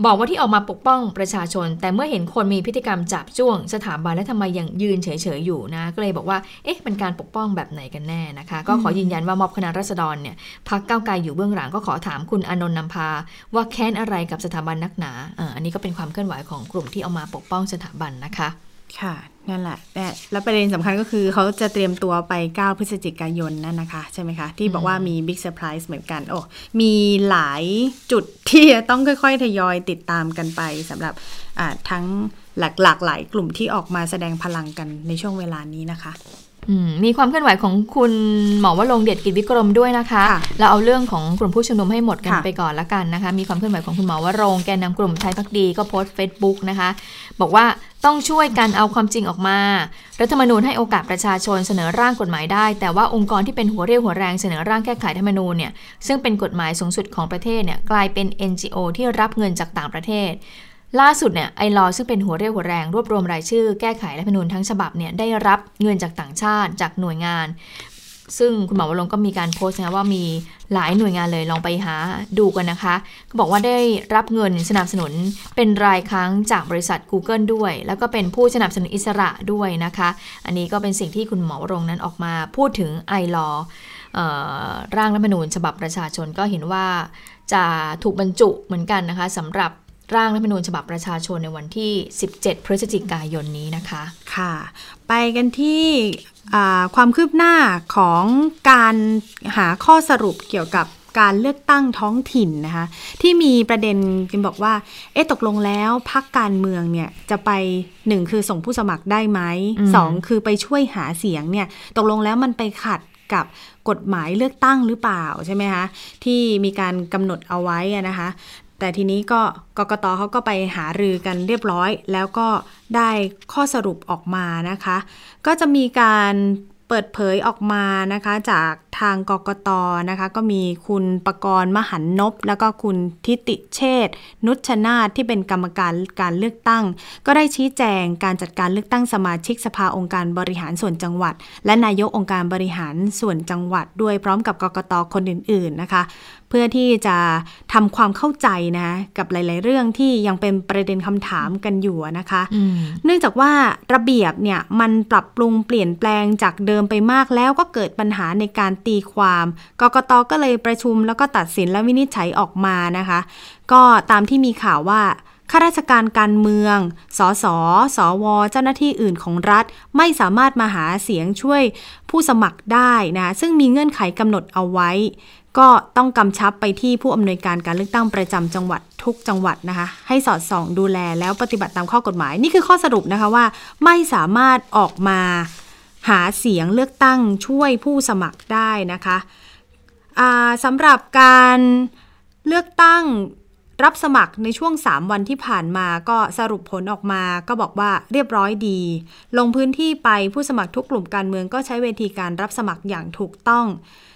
บอกว่าที่ออกมาปกป้องประชาชน แต่เมื่อเห็นคนมีพฤติกรรมจับจ้วง สถาบันและทำไมยังยืนเฉยๆอยู่นะก็เลยบอกว่าเอ๊ะเป็นการปกป้องแบบไหนกันแน่นะคะ ก็ขอยืนยันว่าม็อบคณะราษฎรเนี่ยพรรคก้าวไกลอยู่เบื้องหลังก็ขอถามคุณอานนท์นำภา ว่าแค้นอะไรกับสถาบันนักหนาอ่าอันนี้ก็เป็นความเคลื่อนไหวของกลุ่มที่เอามาปกป้องสถาบันนะคะ ค่ะ นั่นแหละแต่แล้วประเด็นสำคัญก็คือเขาจะเตรียมตัวไป 9 พฤศจิกายนนั่นนะคะ ใช่ไหมคะ ที่บอกว่ามี big surprise เหมือนกัน โอ้ มีหลายจุดที่จะต้องค่อย ๆ ทยอยติดตามกันไปสำหรับอ่าทั้งหลากหลากหลายกลุ่มที่ออกมาแสดงพลังกันในช่วงเวลานี้นะคะอื มมีความเคลื่อนไหวของคุณหมอวรงค์เดชกิจวิกรมด้วยนะคะค่ะเราเอาเรื่องของกลุ่มผู้ชุมนุมให้หมดกันค่ะไปก่อนละกันนะคะ มีความเคลื่อนไหวของคุณหมอวรงค์แกนนำกลุ่มไทยภักดีก็โพสต์เฟซบุ๊กนะคะ บอกว่าต้องช่วยกันเอาความจริงออกมา รัฐธรรมนูญให้โอกาสประชาชนเสนอร่างกฎหมายได้ แต่ว่าองค์กรที่เป็นหัวเรี่ยวหัวแรงเสนอร่างแก้ไขรัฐธรรมนูญเนี่ยซึ่งเป็นกฎหมายสูงสุดของประเทศเนี่ยกลายเป็น NGO ที่รับเงินจากต่างประเทศ ล่าสุดเนี่ยไอรอซึ่งเป็นหัวเรี่ยวหัวแรงรวบรวมรายชื่อแก้ไขรัฐธรรมนูญทั้งฉบับเนี่ยได้รับเงินจากต่างชาติจากหน่วยงาน ซึ่งคุณหมอวรงก็มีการโพสต์นะว่ามีหลายหน่วยงานเลยลองไปหาดูกันนะคะก็บอกว่าได้รับเงินสนับสนุนเป็นรายครั้งจากบริษัท Google ด้วย แล้วก็เป็นผู้สนับสนุนอิสระด้วยนะคะ อันนี้ก็เป็นสิ่งที่คุณหมอวรงนั้นออกมาพูดถึงไอรอร่างรัฐธรรมนูญฉบับประชาชนก็เห็นว่าจะถูกบรรจุเหมือนกันนะคะสำหรับ ร่างรัฐธรรมนูญฉบับประชาชนในวันที่ 17 พฤศจิกายนนี้นะคะค่ะ ไปกันที่อ่าความคืบหน้าของการหาข้อสรุปเกี่ยวกับการเลือกตั้งท้องถิ่นนะคะที่มีประเด็นกันบอกว่า เอ๊ะตกลงแล้วพักการเมืองเนี่ยจะไปหนึ่งคือส่งผู้สมัครได้ไหมอืมสองคือไปช่วยหาเสียงเนี่ยตกลงแล้วมันไปขัดกับกฎหมายเลือกตั้งหรือเปล่าใช่ไหมคะที่มีการกำหนดเอาไว้อะนะคะ แต่ทีนี้ก็กกตเขาก็ไปหารือกันเรียบร้อย แล้วก็ได้ข้อสรุปออกมานะคะ ก็จะมีการเปิดเผยออกมานะคะจากทางกกตนะคะ ก็มีคุณประกรณ์มหันนบ แล้วก็คุณทิติเชษฐ์นุชนาธที่เป็นกรรมการการเลือกตั้ง ก็ได้ชี้แจงการจัดการเลือกตั้งสมาชิกสภาองค์การบริหารส่วนจังหวัด และนายกองค์การบริหารส่วนจังหวัด ด้วยพร้อมกับกกตคนอื่น ๆนะคะ เพื่อที่จะทำความเข้าใจนะกับหลาย ๆ เรื่องที่ยังเป็นประเด็นคำถามกันอยู่อะนะคะอืมเนื่องจากว่าระเบียบเนี่ยมันปรับปรุงเปลี่ยนแปลงจากเดิมไปมากแล้วก็เกิดปัญหาในการตีความกกตก็เลยประชุมแล้วก็ตัดสินและวินิจฉัยออกมานะคะ ก็ตามที่มีข่าวว่าข้าราชการการเมือง สส สว เจ้าหน้าที่อื่นของรัฐ ไม่สามารถมาหาเสียงช่วยผู้สมัครได้นะ ซึ่งมีเงื่อนไขกำหนดเอาไว้ ก็ต้องกำชับไปที่ผู้อำนวยการการเลือกตั้งประจำจังหวัดทุกจังหวัดนะคะ ให้สอดส่องดูแลแล้วปฏิบัติตามข้อกฎหมาย นี่คือข้อสรุปนะคะว่า ไม่สามารถออกมา หาเสียงเลือกตั้งช่วยผู้สมัครได้นะคะสำหรับการเลือกตั้งรับสมัครในช่วง 3 วันที่ผ่านมาก็สรุปผลออกมาก็บอกว่าเรียบร้อยดี ลงพื้นที่ไปผู้สมัครทุกกลุ่มการเมืองก็ใช้เวทีการรับสมัครอย่างถูกต้อง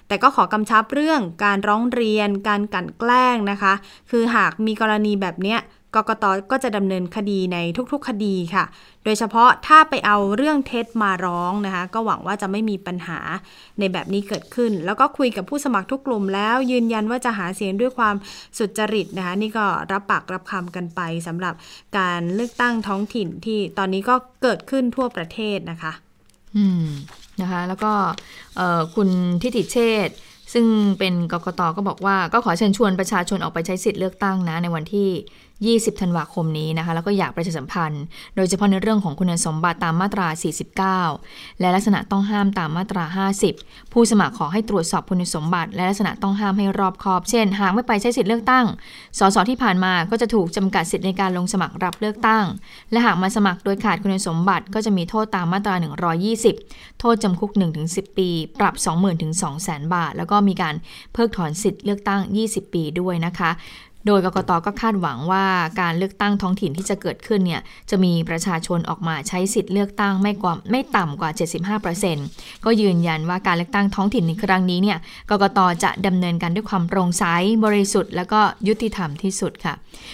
แต่ก็ขอกำชับเรื่องการร้องเรียน การกลั่นแกล้งนะคะ คือหากมีกรณีแบบเนี้ย กกตก็จะดำเนินคดีในทุกๆคดีค่ะ โดยเฉพาะถ้าไปเอาเรื่องเท็จมาร้องนะคะ ก็หวังว่าจะไม่มีปัญหาในแบบนี้เกิดขึ้น แล้วก็คุยกับผู้สมัครทุกกลุ่มแล้วยืนยันว่าจะหาเสียงด้วยความสุจริตนะคะ นี่ก็รับปากรับคำกันไปสำหรับการเลือกตั้งท้องถิ่นที่ตอนนี้ก็เกิดขึ้นทั่วประเทศนะคะ อืมนะคะ แล้วก็คุณทิติเชษซึ่งเป็นกกตก็บอกว่าก็ขอเชิญชวนประชาชนออกไปใช้สิทธิ์เลือกตั้งนะในวันที่ 20 ธันวาคมนี้นะคะ แล้วก็อยากประชาสัมพันธ์ โดยเฉพาะในเรื่องของคุณสมบัติตามมาตรา 49 และลักษณะต้องห้ามตามมาตรา 50 ผู้สมัครขอให้ตรวจสอบคุณสมบัติ และลักษณะต้องห้ามให้รอบคอบ เช่น หากไม่ไปใช้สิทธิ์เลือกตั้ง สสที่ผ่านมาก็จะถูกจำกัดสิทธิ์ในการลงสมัครรับเลือกตั้ง และหากมาสมัครโดยขาดคุณสมบัติก็จะมีโทษตามมาตรา 120 โทษจำคุก 1-10 ปี ปรับ 20,000ถึง200,000 บาท แล้วก็มีการเพิกถอนสิทธิ์เลือกตั้ง 20 ปีด้วยนะคะ โดยกกตก็คาดหวังว่าการเลือกตั้งท้องถิ่นที่จะเกิดขึ้นเนี่ยจะมีประชาชนออกมาใช้สิทธิ์เลือกตั้งไม่กว่าไม่ต่ำกว่า 75%ก็ยืนยันว่าการเลือกตั้งท้องถิ่นในครั้งนี้เนี่ยกกตจะดำเนินการด้วยความโปร่งใสบริสุทธิ์ และก็ยุติธรรมที่สุดค่ะ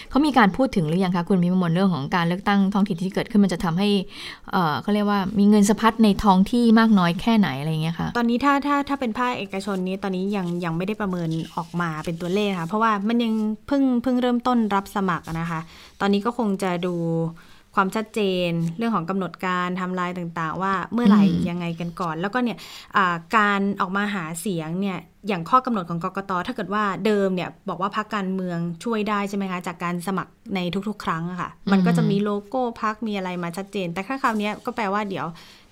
เขามีการพูดถึงหรือยังคะคุณพิมมลเรื่องของการเลือกตั้งท้องถิ่นที่เกิดขึ้นมันจะทำให้เอ่อเขาเรียกว่ามีเงินสะพัดในท้องที่มากน้อยแค่ไหนอะไรอย่างเงี้ยค่ะตอนนี้ถ้าถ้าถ้าเป็นภาคเอกชนนี้ตอนนี้ยังยังไม่ได้ประเมินออกมาเป็นตัวเลขค่ะเพราะว่ามันยังเพิ่งเพิ่งเริ่มต้นรับสมัครอะนะคะ ตอนนี้ก็คงจะดูความชัดเจนเรื่องของกำหนดการทำลายต่างๆ ว่าเมื่อไหร่อืมยังไงกันก่อน แล้วก็เนี่ยอ่าการออกมาหาเสียงเนี่ยอย่างข้อกำหนดของกกตถ้าเกิดว่าเดิมเนี่ยบอกว่าพักการเมืองช่วยได้ใช่ไหมคะ จากการสมัครในทุกๆ ครั้งอะค่ะ มันก็จะมีโลโก้พักมีอะไรมาชัดเจน แต่ถ้าคราวเนี้ยก็แปลว่าเดี๋ยว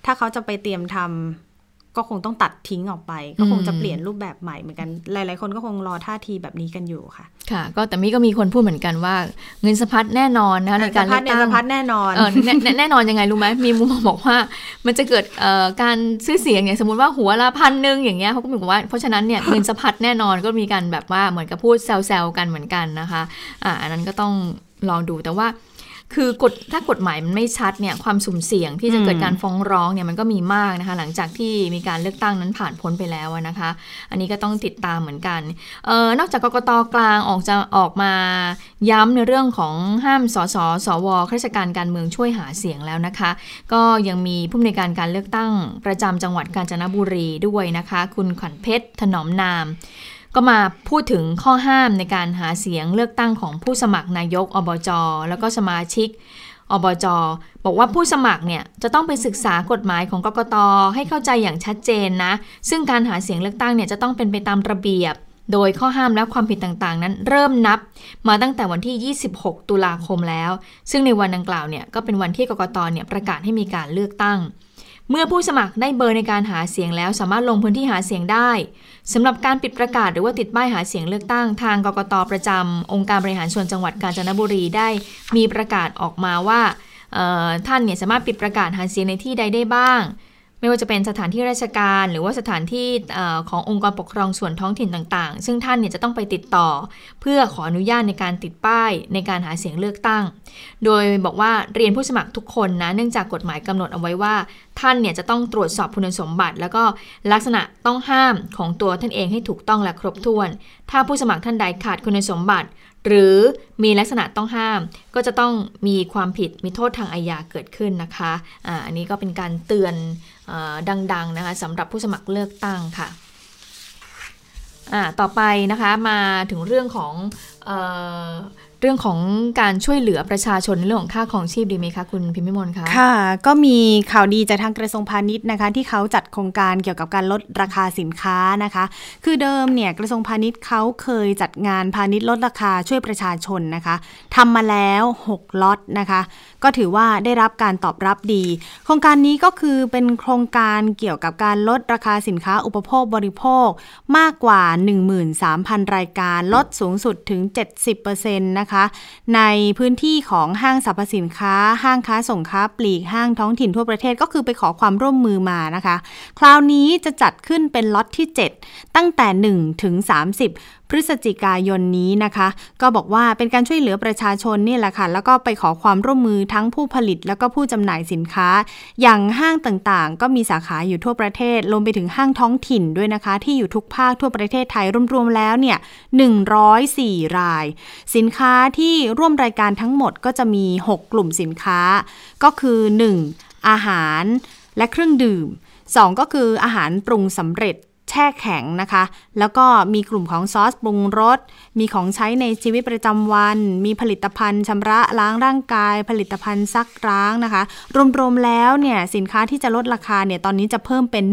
ถ้าเขาจะไปเตรียมทำ ก็คงต้องตัดทิ้งออกไป ก็คงจะเปลี่ยนรูปแบบใหม่เหมือนกัน หลาย ๆ คนก็คงรอท่าทีแบบนี้กันอยู่ค่ะ ค่ะ ก็แต่มีก็มีคนพูดเหมือนกันว่า เงินสะพัดแน่นอนนะคะในการสะพัเลืดอกเนี่ยตั้งสะพัดแน่นอนเออแน่แน่แน่นอนยังไงรู้ไหมมีมุมมองบอกว่า มันจะเกิดเอ่อการซื้อเสียงเนี่ยสมมติว่าหัวละพันหนึ่งอย่างเงี้ยเขาก็บอกว่าเพราะฉะนั้นเนี่ยเงินสะพัดแน่นอนก็มีการแบบว่าเหมือนกับพูดแซวๆกันเหมือนกันนะคะอ่าอันนั้นก็ต้องลองดูแต่ว่า คือกฎถ้ากฎหมายมันไม่ชัดเนี่ยความสุ่มเสี่ยงที่จะเกิดการฟ้องร้องเนี่ยมันก็มีมากนะคะ หลังจากที่มีการเลือกตั้งนั้นผ่านพ้นไปแล้วอะนะคะ อันนี้ก็ต้องติดตามเหมือนกันเออนอกจากกกตกลางออกจะออกมาย้ำในเรื่องของห้ามสสสวข้าราชการการเมืองช่วยหาเสียงแล้วนะคะ ก็ยังมีผู้อำนวยการการเลือกตั้งประจำจังหวัดกาญจนบุรีด้วยนะคะ คุณขวัญเพชรถนอมนาม ก็มาพูดถึงข้อห้ามในการหาเสียงเลือกตั้งของผู้สมัครนายกอบจแล้วก็สมาชิกอบจบอกว่าผู้สมัครเนี่ยจะต้องไปศึกษากฎหมายของกกตให้เข้าใจอย่างชัดเจนนะ ซึ่งการหาเสียงเลือกตั้งเนี่ยจะต้องเป็นไปตามระเบียบ โดยข้อห้ามและความผิดต่างๆ นั้นเริ่มนับ มาตั้งแต่วันที่ 26 ตุลาคมแล้ว ซึ่งในวันดังกล่าวเนี่ยก็เป็นวันที่กกตเนี่ยประกาศให้มีการเลือกตั้ง เมื่อผู้สมัครได้เบอร์ในการหาเสียงแล้วสามารถลงพื้นที่หาเสียงได้สำหรับการปิดประกาศหรือว่าติดป้ายหาเสียงเลือกตั้งทางกกตประจำองค์การบริหารส่วนจังหวัดกาญจนบุรีได้มีประกาศออกมาว่าท่านเนี่ยสามารถปิดประกาศหาเสียงในที่ใดได้บ้าง ไม่ว่าจะเป็นสถานที่ราชการ หรือว่าสถานที่ขององค์กรปกครองส่วนท้องถิ่นต่างๆ ซึ่งท่านเนี่ยจะต้องไปติดต่อ เพื่อขออนุญาตในการติดป้ายในการหาเสียงเลือกตั้ง โดยบอกว่าเรียนผู้สมัครทุกคนนะเนื่องจากกฎหมายกำหนดเอาไว้ว่า ท่านเนี่ยจะต้องตรวจสอบคุณสมบัติ แล้วก็ลักษณะต้องห้ามของตัวท่านเองให้ถูกต้องและครบถ้วน ถ้าผู้สมัครท่านใดขาดคุณสมบัติ หรือมีลักษณะต้องห้าม ก็จะต้องมีความผิดมีโทษทางอาญาเกิดขึ้นนะคะอ่าอันนี้ก็เป็นการเตือน ดังๆนะคะสำหรับผู้สมัครเลือกตั้งค่ะต่อไปนะคะมาถึงเรื่องของอเรื่องของการช่วยเหลือประชาชนในเรื่องของค่าของชีพดีไหมคะคุณพิมพิมลคะค่ะ ก็มีข่าวดีจากทางกระทรวงพาณิชย์นะคะ ที่เขาจัดโครงการเกี่ยวกับการลดราคาสินค้านะคะ คือเดิมเนี่ยกระทรวงพาณิชย์เขาเคยจัดงานพาณิชย์ลดราคาช่วยประชาชนนะคะทำมาแล้ว 6ล็อตนะคะ ก็ถือว่าได้รับการตอบรับดี โครงการนี้ก็คือเป็นโครงการเกี่ยวกับการลดราคาสินค้าอุปโภคบริโภคมากกว่า 13,000 รายการลดสูงสุดถึง 70%นะคะคะ ในพื้นที่ของห้างสรรพสินค้า ห้างค้าส่งค้าปลีกห้างท้องถิ่นทั่วประเทศก็คือไปขอความร่วมมือมานะคะ คราวนี้จะจัดขึ้นเป็นล็อตที่ 7 ตั้งแต่ 1 ถึง 30พฤศจิกายนนี้นะคะ ก็บอกว่าเป็นการช่วยเหลือประชาชนนี่แหละค่ะ แล้วก็ไปขอความร่วมมือทั้งผู้ผลิตแล้วก็ผู้จำหน่ายสินค้า อย่างห้างต่างๆ ก็มีสาขาอยู่ทั่วประเทศรวมไปถึงห้างท้องถิ่นด้วยนะคะ ที่อยู่ทุกภาคทั่วประเทศไทยรวมๆแล้วเนี่ย104 ราย สินค้าที่ร่วมรายการทั้งหมดก็จะมี 6 กลุ่มสินค้า ก็คือ 1. อาหารและเครื่องดื่ม 2 ก็คืออาหารปรุงสำเร็จ แช่แข็งนะคะ แล้วก็มีกลุ่มของซอสปรุงรส มีของใช้ในชีวิตประจำวัน มีผลิตภัณฑ์ชำระล้างร่างกาย ผลิตภัณฑ์ซักล้างนะคะ รวมๆแล้วเนี่ยสินค้าที่จะลดราคาเนี่ยตอนนี้จะเพิ่มเป็น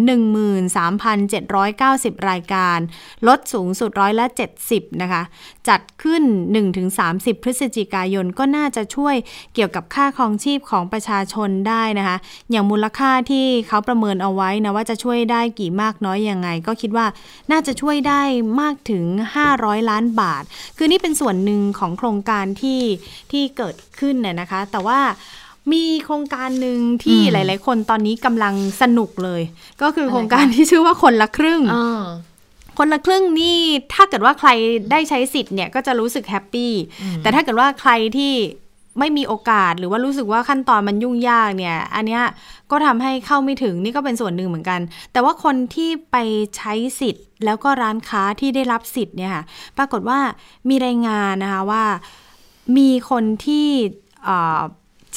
13,790 รายการ ลดสูงสุดร้อยละ 70 นะคะ จัดขึ้น 1-30 พฤศจิกายนก็น่าจะช่วยเกี่ยวกับค่าครองชีพของประชาชนได้นะคะ อย่างมูลค่าที่เขาประเมินเอาไว้นะว่าจะช่วยได้กี่มากน้อยยังไงก็คิดว่าน่าจะช่วยได้มากถึง 500 ล้านบาท คือนี่เป็นส่วนหนึ่งของโครงการที่ที่เกิดขึ้นเนี่ยนะคะ แต่ว่ามีโครงการหนึ่งที่หลาย ๆ คนตอนนี้กำลังสนุกเลย ก็คือโครงการที่ชื่อว่าคนละครึ่งคนละครึ่งนี่ถ้าเกิดว่าใครได้ใช้สิทธิ์เนี่ยก็จะรู้สึกแฮปปี้แต่ถ้าเกิดว่าใครที่ ไม่มีโอกาสหรือว่ารู้สึกว่าขั้นตอนมันยุ่งยากเนี่ย อันเนี้ยก็ทำให้เข้าไม่ถึงนี่ก็เป็นส่วนหนึ่งเหมือนกัน แต่ว่าคนที่ไปใช้สิทธิ์ แล้วก็ร้านค้าที่ได้รับสิทธิ์เนี่ยค่ะปรากฏว่ามีรายงานนะคะว่ามีคนที่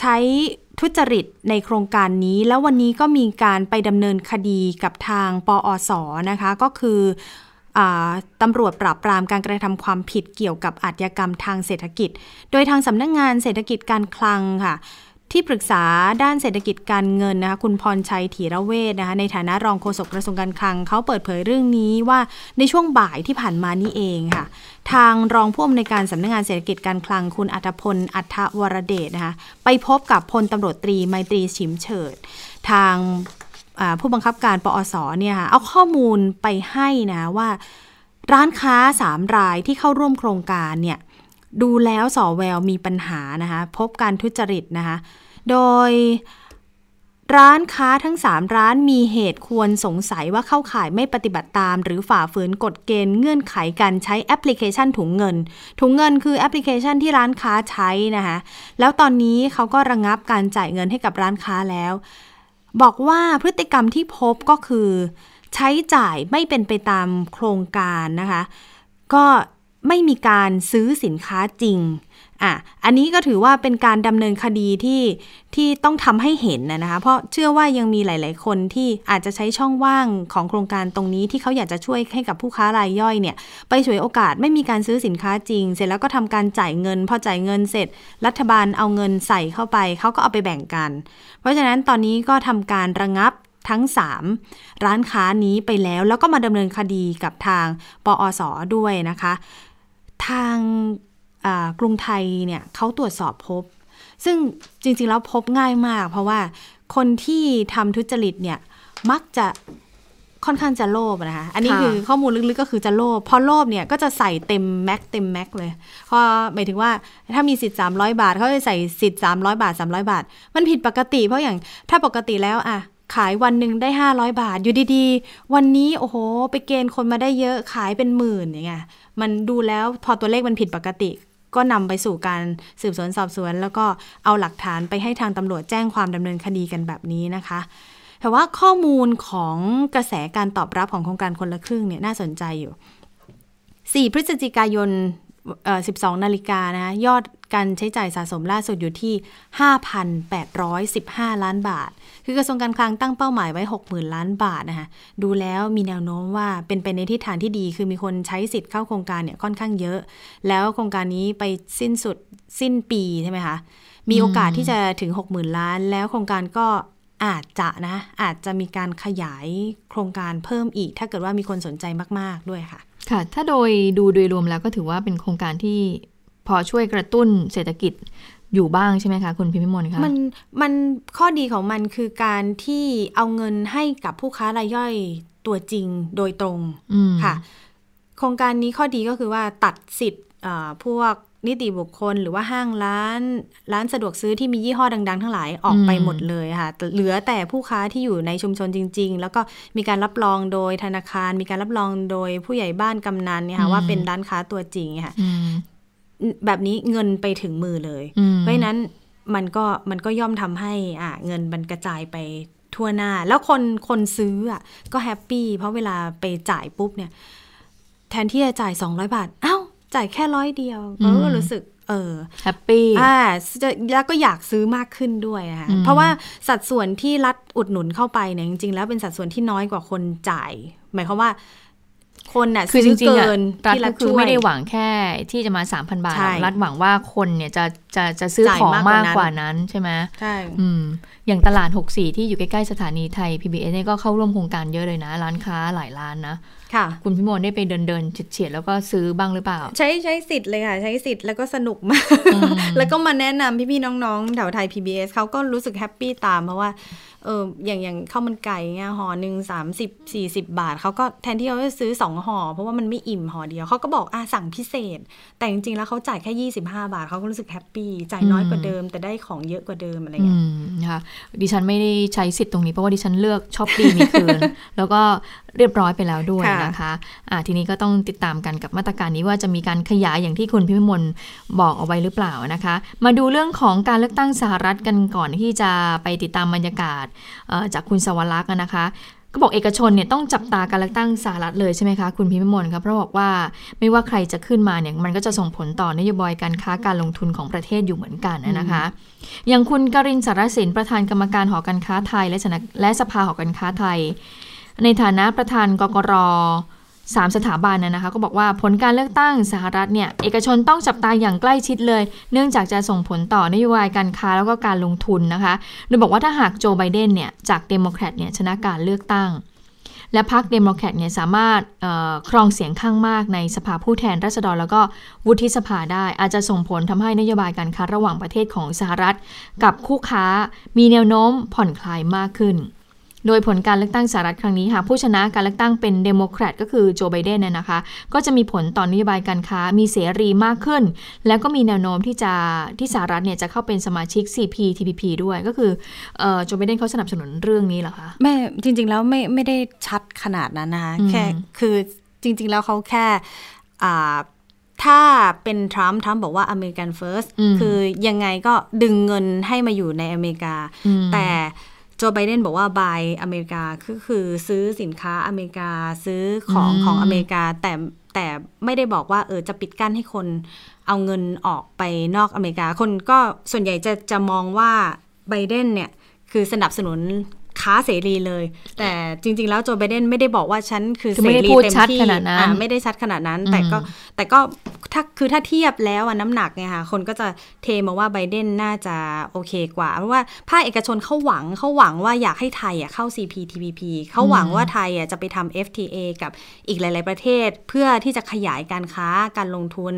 ใช้ทุจริตในโครงการนี้ แล้ววันนี้ก็มีการไปดำเนินคดีกับทางปอสนะคะ ก็คือ ตำรวจปราบปรามการกระทำความผิดเกี่ยวกับอาชญากรรมทางเศรษฐกิจ โดยทางสำนักงงานเศรษฐกิจการคลังค่ะที่ปรึกษาด้านเศรษฐกิจการเงินนะคะคุณพรชัยถีระเวทนะคะในฐานะรองโฆษกกระทรวงการคลังเขาเปิดเผยเรื่องนี้ว่าในช่วงบ่ายที่ผ่านมานี้เองค่ะ ทางรองผู้อำนวยการสำนักงงานเศรษฐกิจการคลังคุณอัธพลอัฐวรเดชนะคะไปพบกับพลตำรวจตรีไมตรีชิมเฉิด ทาง ผู้บังคับการปอสเนี่ยค่ะเอาข้อมูลไปให้นะว่า ร้านค้าสามรายที่เข้าร่วมโครงการเนี่ยดูแล้วสอแววมีปัญหานะคะพบการทุจริตนะคะโดยร้านค้าทั้ง 3 ร้านมีเหตุควรสงสัยว่าเข้าข่ายไม่ปฏิบัติตาม หรือฝ่าฝืนกฎเกณฑ์เงื่อนไขการใช้แอปพลิเคชันถุงเงิน ถุงเงินคือแอปพลิเคชันที่ร้านค้าใช้นะคะแล้วตอนนี้เขาก็ระงงับการจ่ายเงินให้กับร้านค้าแล้ว บอกว่าพฤติกรรมที่พบก็คือ ใช้จ่ายไม่เป็นไปตามโครงการนะคะ ก็ไม่มีการซื้อสินค้าจริง อะอันนี้ก็ถือว่าเป็นการดำเนินคดีที่ที่ต้องทำให้เห็นนะคะ เพราะเชื่อว่ายังมีหลาย ๆ คนที่อาจจะใช้ช่องว่างของโครงการตรงนี้ที่เขาอยากจะช่วยให้กับผู้ค้ารายย่อยเนี่ย ไปฉวยโอกาสไม่มีการซื้อสินค้าจริง เสร็จแล้วก็ทำการจ่ายเงิน พอจ่ายเงินเสร็จ รัฐบาลเอาเงินใส่เข้าไปเขาก็เอาไปแบ่งกัน เพราะฉะนั้นตอนนี้ก็ทำการระงับทั้ง 3 ร้านค้านี้ไปแล้วแล้วก็มาดำเนินคดีกับทางปอสอด้วยนะคะ ทาง กรุงไทยเนี่ยเขาตรวจสอบพบ ซึ่งจริงๆแล้วพบง่ายมาก เพราะว่าคนที่ทำทุจริตเนี่ยมักจะค่อนข้างจะโลภนะคะ อันนี้คือข้อมูลลึกๆก็คือจะโลภ พอโลภเนี่ยก็จะใส่เต็มแม็กเต็มแม็กเลยพราะหมายถึงว่าถ้ามีสิทธิ์300บาทเขาจะใส่สิทธิ์300บาท300บาท มันผิดปกติ เพราะอย่างถ้าปกติแล้วอะขายวันหนึ่งได้ 500 บาท อยู่ดีๆ วันนี้โอ้โห ไปเกณฑ์คนมาได้เยอะขายเป็นหมื่นอย่างเงี้ยมันดูแล้วพอตัวเลขมันผิดปกติ ก็นำไปสู่การสืบสวนสอบสวน แล้วก็เอาหลักฐานไปให้ทางตำรวจแจ้งความดำเนินคดีกันแบบนี้นะคะ แต่ว่าข้อมูลของกระแสการตอบรับของโครงการคนละครึ่งเนี่ยน่าสนใจอยู่ 4 พฤศจิกายน 12 นาฬิกานะคะยอดการใช้จ่ายสะสมล่าสุดอยู่ที่ 5,815 ล้านบาท คือกระทรวงการคลังตั้งเป้าหมายไว้ 60,000 ล้านบาทนะคะ ดูแล้วมีแนวโน้มว่าเป็นไปในทิศทางที่ดี คือมีคนใช้สิทธิ์เข้าโครงการเนี่ยค่อนข้างเยอะ แล้วโครงการนี้ไปสิ้นสุดสิ้นปีใช่ไหมคะ มีโอกาสที่จะถึง 60,000 ล้าน แล้วโครงการก็ อาจจะนะ อาจจะมีการขยายโครงการเพิ่มอีก ถ้าเกิดว่ามีคนสนใจมาก ๆ ด้วยค่ะ ค่ะ ถ้าโดยดูโดยรวมแล้วก็ถือว่าเป็นโครงการที่พอช่วยกระตุ้นเศรษฐกิจอยู่บ้างใช่ไหมคะคุณพิมพิมลคะมันมันข้อดีของมันคือการที่เอาเงินให้กับผู้ค้ารายย่อยตัวจริงโดยตรงอืมค่ะ โครงการนี้ข้อดีก็คือว่าตัดสิทธิ์เอ่อพวก นิติบุคคล หรือว่าห้างร้าน ร้านสะดวกซื้อที่มียี่ห้อดัง ๆ ทั้งหลายออกไปอืมหมดเลยค่ะแต่เหลือแต่ผู้ค้าที่อยู่ในชุมชนจริง ๆ แล้วก็มีการรับรองโดยธนาคาร มีการรับรองโดยผู้ใหญ่บ้านกำนันเนี่ยค่ะว่าเป็นร้านค้าตัวจริงค่ะอืมแบบนี้เงินไปถึงมือเลยอืมเพราะฉะนั้นมันก็มันก็ย่อมทำให้อะเงินมันกระจายไปทั่วหน้า แล้วคนคนซื้ออะก็แฮปปี้เพราะเวลาไปจ่ายปุ๊บเนี่ย แทนที่จะจ่าย 200 บาทเอ้า จ่ายแค่ร้อยเดียวอืมก็รู้สึกเออแฮปปี้อ่าจะแล้วก็อยากซื้อมากขึ้นด้วยนะคะอืมเพราะว่าสัดส่วนที่รัฐอุดหนุนเข้าไปเนี่ยจริงๆแล้วเป็นสัดส่วนที่น้อยกว่าคนจ่าย หมายความว่า คนน่ะคือจซื้อริงๆเกิอะนรัฐที่รัก็ฐคือช่วยไม่ได้หวังแค่ที่จะมา 3,000 บาทใช่รัฐหวังว่าคนเนี่ยจะจะจะซื้อจ่ายของมากกว่ามากนั้นกว่านั้นใช่ไหมใช่อืมอย่างตลาด 64 ที่อยู่ใกล้ๆสถานีไทย PBS เนี่ยก็เข้าร่วมโครงการเยอะเลยนะ ร้านค้าหลายร้านนะค่ะ คุณพิมลได้ไปเดินเดินๆเฉียดๆแล้วก็ซื้อบ้างหรือเปล่า ใช้ใช้สิทธิ์เลยค่ะ ใช้สิทธิ์แล้วก็สนุกมากอืมแล้วก็มาแนะนำพี่ๆน้องๆแถวไทย PBS เขาก็รู้สึกแฮปปี้ตามเพราะว่าเอออย่างอย่างข้าวมันไก่เงี้ยห่อหนึ่งสามสิบสี่สิบาทเขาก็แทนที่เขาจะซื้อสองห่อเพราะว่ามันไม่อิ่มห่อเดียวเขาก็บอกอะสั่งพิเศษ แต่จริงๆแล้วเขาจ่ายแค่ยี่สิบห้าบาทเขาก็รู้สึก happy จ่ายน้อยกว่าเดิม แต่ได้ของเยอะกว่าเดิมอะไรเงี้ยอืมนะคะดิฉันไม่ได้ใช้สิทธิ์ตรงนี้เพราะว่าดิฉันเลือกช้อปดีมีคืน แล้วก็เรียบร้อยไปแล้วด้วยค่ะนะคะอ่าทีนี้ก็ต้องติดตามกันกับมาตรการนี้ว่าจะมีการขยายอย่างที่คุณพิมลบอกเอาไว้หรือเปล่านะคะ มาดูเรื่องของการเลือกตั้งสหรัฐกันก่อนที่จะไปติดตามบรรยากาศเอ่อจากคุณสวรักษ์นะคะ ก็บอกเอกชนเนี่ยต้องจับตาการเลือกตั้งสหรัฐเลยใช่ไหมคะ คุณพิมพิมลครับเพราะบอกว่าไม่ว่าใครจะขึ้นมาเนี่ยมันก็จะส่งผลต่อนโยบายการค้าการลงทุนของประเทศอยู่เหมือนกันนะคะ อย่างคุณกรินสารสินประธานกรรมการหอการค้าไทย และสำนักและสภาหอการค้าไทย ในฐานะประธานกกร สามสถาบันนะนะคะก็บอกว่าผลการเลือกตั้งสหรัฐเนี่ยเอกชนต้องจับตาอย่างใกล้ชิดเลย เนื่องจากจะส่งผลต่อนโยบายการค้าแล้วก็การลงทุนนะคะโดยบอกว่าถ้าหากโจไบเดนเนี่ยจากเดโมแครตเนี่ยชนะการเลือกตั้ง และพรรคเดโมแครตเนี่ยสามารถครองเสียงข้างมากในสภาผู้แทนราษฎร แล้วก็วุฒิสภาได้ อาจจะส่งผลทำให้นโยบายการค้าระหว่างประเทศของสหรัฐ กับคู่ค้ามีแนวโน้มผ่อนคลายมากขึ้น โดยผลการเลือกตั้งสหรัฐครั้งนี้หากผู้ชนะการเลือกตั้งเป็นเดโมแครตก็คือโจไบเดนเนี่ยนะคะ ก็จะมีผลต่อนโยบายการค้ามีเสรีมากขึ้น แล้วก็มีแนวโน้มที่จะที่สหรัฐเนี่ยจะเข้าเป็นสมาชิก CPTPP ด้วยก็คือเอ่อโจไบเดนเขาสนับสนุนเรื่องนี้เหรอคะไม่จริง ๆ แล้วไม่ไม่ได้ชัดขนาดนั้นนะคะอืมแค่คือจริง ๆ แล้วเขาแค่อ่าถ้าเป็นทรัมป์ทรัมป์บอกว่าอเมริกันเฟิร์สอืมคือยังไงก็ดึงเงินให้มาอยู่ในอเมริกาอืมแต่ โจไบเดนบอกว่าบายอเมริกาคือคือซื้อสินค้าอเมริกาซื้อของอืมของอเมริกาแต่แต่ไม่ได้บอกว่าเออจะปิดกั้นให้คนเอาเงินออกไปนอกอเมริกา คนก็ส่วนใหญ่จะจะมองว่าไบเดนเนี่ยคือสนับสนุน ค้าเสรีเลย แต่จริง ๆ แล้วโจไบเดนไม่ได้บอกว่าฉันคือคือเสไม่ได้รีพูดเต็มชัดที่ขนาดนั้นอ่ไม่ได้ชัดขนาดนั้น แต่ก็อืมแต่ก็ถ้าคือถ้าเทียบแล้วอะน้ำหนักเนี่ยค่ะคนก็จะเทมาว่าไบเดนน่าจะโอเคกว่า เพราะว่าภาคเอกชนเขาหวังเขาหวังว่าอยากให้ไทยอะเข้า CPTPP เขาหวังว่าไทยอะจะไปทำ FTA กับอีกหลาย ๆ ประเทศ เพื่อที่จะขยายการค้าการลงทุน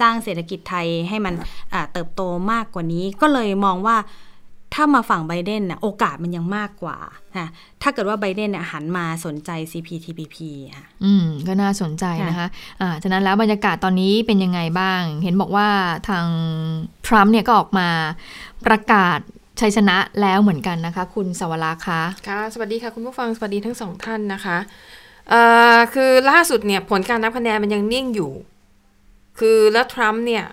สร้างเศรษฐกิจไทยให้มันอ่าเติบโตมากกว่านี้ก็เลยมองว่า ถ้ามาฝั่งไบเดนน่ะโอกาสมันยังมากกว่าค่ะถ้าเกิดว่าไบเดนเนี่ยหันมาสนใจ CPTPP ค่ะอืม ก็น่าสนใจนะคะอ่าฉะนั้นแล้วบรรยากาศตอนนี้เป็นยังไงบ้าง เห็นบอกว่าทางทรัมป์เนี่ยก็ออกมาประกาศชัยชนะแล้วเหมือนกันนะคะ คุณสวราคะค่ะ สวัสดีค่ะ คุณผู้ฟังสวัสดีทั้งสองท่านนะคะเอ่อคือล่าสุดเนี่ยผลการนับคะแนนมันยังนิ่งอยู่ คือแล้วทรัมป์เนี่ย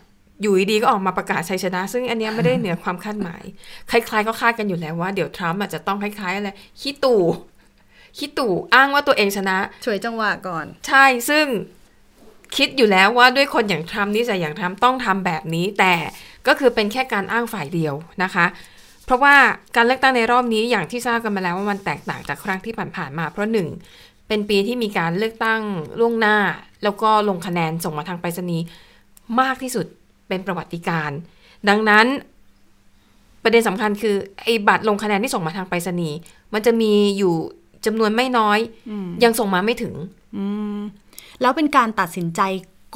อยู่ดีๆก็ออกมาประกาศชัยชนะ ซึ่งอันเนี้ยไม่ได้เหนือความคาดหมายคล้ายๆก็คาดกันอยู่แล้วว่าเดี๋ยวทรัมป์อาจจะต้องคล้ายๆอะไรขี้ตู่ขี้ตู่อ้างว่าตัวเองชนะช่วยจังหวะก่อน ใช่ซึ่งคิดอยู่แล้วว่าด้วยคนอย่างทรัมป์นิสัยอย่างทรัมป์ต้องทำแบบนี้ แต่ก็คือเป็นแค่การอ้างฝ่ายเดียวนะคะ เพราะว่าการเลือกตั้งในรอบนี้อย่างที่ทราบกันมาแล้วว่ามันแตกต่างจากครั้งที่ผ่านๆมา เพราะหนึ่งเป็นปีที่มีการเลือกตั้งล่วงหน้า แล้วก็ลงคะแนนส่งมาทางไปรษณีย์มากที่สุด เป็นประวัติการณ์ดังนั้นประเด็นสำคัญคือไอ้บัตรลงคะแนนที่ส่งมาทางไปรษณีย์มันจะมีอยู่จำนวนไม่น้อย ยังส่งมาไม่ถึง อืมแล้วเป็นการตัดสินใจ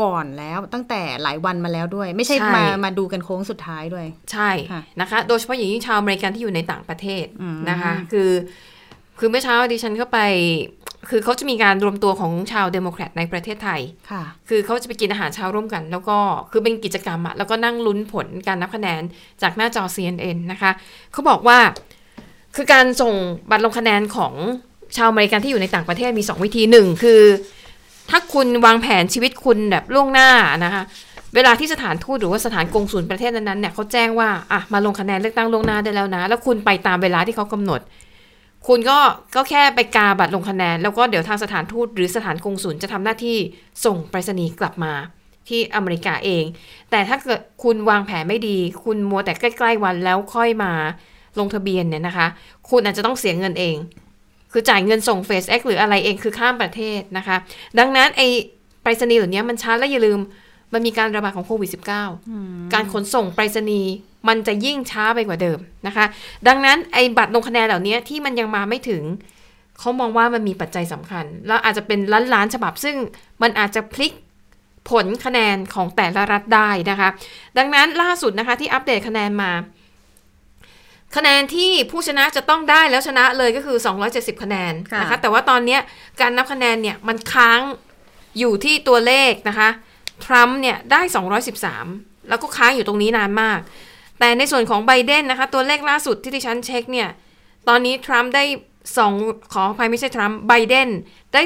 ก่อนแล้วตั้งแต่หลายวันมาแล้วด้วย ไม่ใช่ใช่มามาดูกันโค้งสุดท้ายด้วย ใช่ค่ะนะคะ โดยเฉพาะอย่างยิ่งชาวอเมริกันที่อยู่ในต่างประเทศอืมนะคะ คือ คือเมื่อเช้าดิฉันเข้าไป คือเขาจะมีการรวมตัวของชาวเดโมแครตในประเทศไทย ค่ะ คือเขาจะไปกินอาหารเช้าร่วมกัน แล้วก็คือเป็นกิจกรรมอะแล้วก็นั่งลุ้นผลการนับคะแนนจากหน้าจอ CNN นะคะ เขาบอกว่า คือการส่งบัตรลงคะแนนของชาวอเมริกันที่อยู่ในต่างประเทศมี 2 วิธีหนึ่งคือ ถ้าคุณวางแผนชีวิตคุณแบบล่วงหน้านะคะเวลาที่สถานทูตหรือว่าสถานกงสุลประเทศนั้นๆเนี่ยเขาแจ้งว่าอะมาลงคะแนนเลือกตั้งล่วงหน้าได้แล้วนะ แล้วคุณไปตามเวลาที่เขากำหนด คุณก็ก็แค่ไปกาบัตรลงคะแนน แล้วก็เดี๋ยวทางสถานทูตหรือสถานกงสุลจะทำหน้าที่ส่งไปรษณีย์กลับมาที่อเมริกาเอง แต่ถ้าเกิดคุณวางแผนไม่ดี คุณมัวแต่ใกล้ ๆ วันแล้วค่อยมาลงทะเบียนเนี่ยนะคะ คุณอาจจะต้องเสียเงินเอง คือจ่ายเงินส่งเฟส X หรืออะไรเองคือข้ามประเทศนะคะ ดังนั้นไอ้ไปรษณีย์เหล่านี้มันช้าและอย่าลืม มันมีการระบาดของโควิด -19 การขนส่งไปรษณีย์ มันจะยิ่งช้าไปกว่าเดิมนะคะ ดังนั้นไอ้บัตรลงคะแนนเหล่านี้ที่มันยังมาไม่ถึงเขามองว่ามันมีปัจจัยสำคัญ แล้วอาจจะเป็นล้านล้านๆฉบับ ซึ่งมันอาจจะพลิกผลคะแนนของแต่ละรัฐได้นะคะ ดังนั้นล่าสุดนะคะที่อัปเดตคะแนนมา คะแนนที่ผู้ชนะจะต้องได้แล้วชนะเลยก็คือ 270 คะแนนค่ะนะคะ แต่ว่าตอนเนี้ยการนับคะแนนเนี่ยมันค้างอยู่ที่ตัวเลขนะคะ ทรัมป์เนี่ยได้ 213 แล้วก็ค้างอยู่ตรงนี้นานมาก แต่ในส่วนของไบเดนนะคะ ตัวเลขล่าสุดที่ดิฉันเช็คเนี่ย ตอนนี้ทรัมป์ได้สองขออภัยไม่ใช่ทรัมป์ไบเดนได้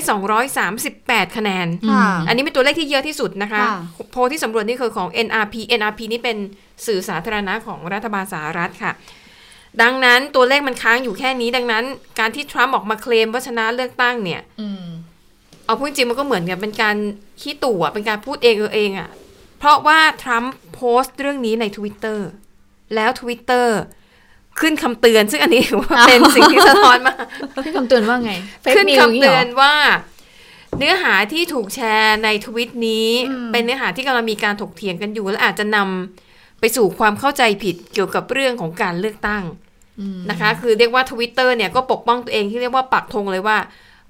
238 คะแนนค่ะอันนี้เป็นตัวเลขที่เยอะที่สุดนะคะค่ะโพลที่สำรวจนี่คือของ NRP NRP นี่เป็นสื่อสาธารณะของรัฐบาลสหรัฐค่ะ ดังนั้นตัวเลขมันค้างอยู่แค่นี้ดังนั้น การที่ทรัมป์ออกมาเคลมว่าชนะเลือกตั้งเนี่ยอืมเอาพูดจริงมันก็เหมือนกับเป็นการขี้ตู่อะเป็นการพูดเองเออเองอะเพราะว่าทรัมป์โพสต์เรื่องนี้ใน Twitter แล้ว Twitter ขึ้นคำเตือน ซึ่งอันนี้ถือว่าเป็นสิ่งที่สะท้อนมากขึ้นคำเตือนว่าไง Fake ขึ้น news คำเตือนย่างงี้หรว่า เนื้อหาที่ถูกแชร์ในทวิตนี้ เป็นเนื้อหาที่กำลังมีการถกเถียงกันอยู่ และอาจจะนำไปสู่ความเข้าใจผิดเกี่ยวกับเรื่องของการเลือกตั้งนะคะ คือเรียกว่าทวิตเตอร์เนี่ยก็ปกป้องตัวเองที่เรียกว่าปักธงเลยว่า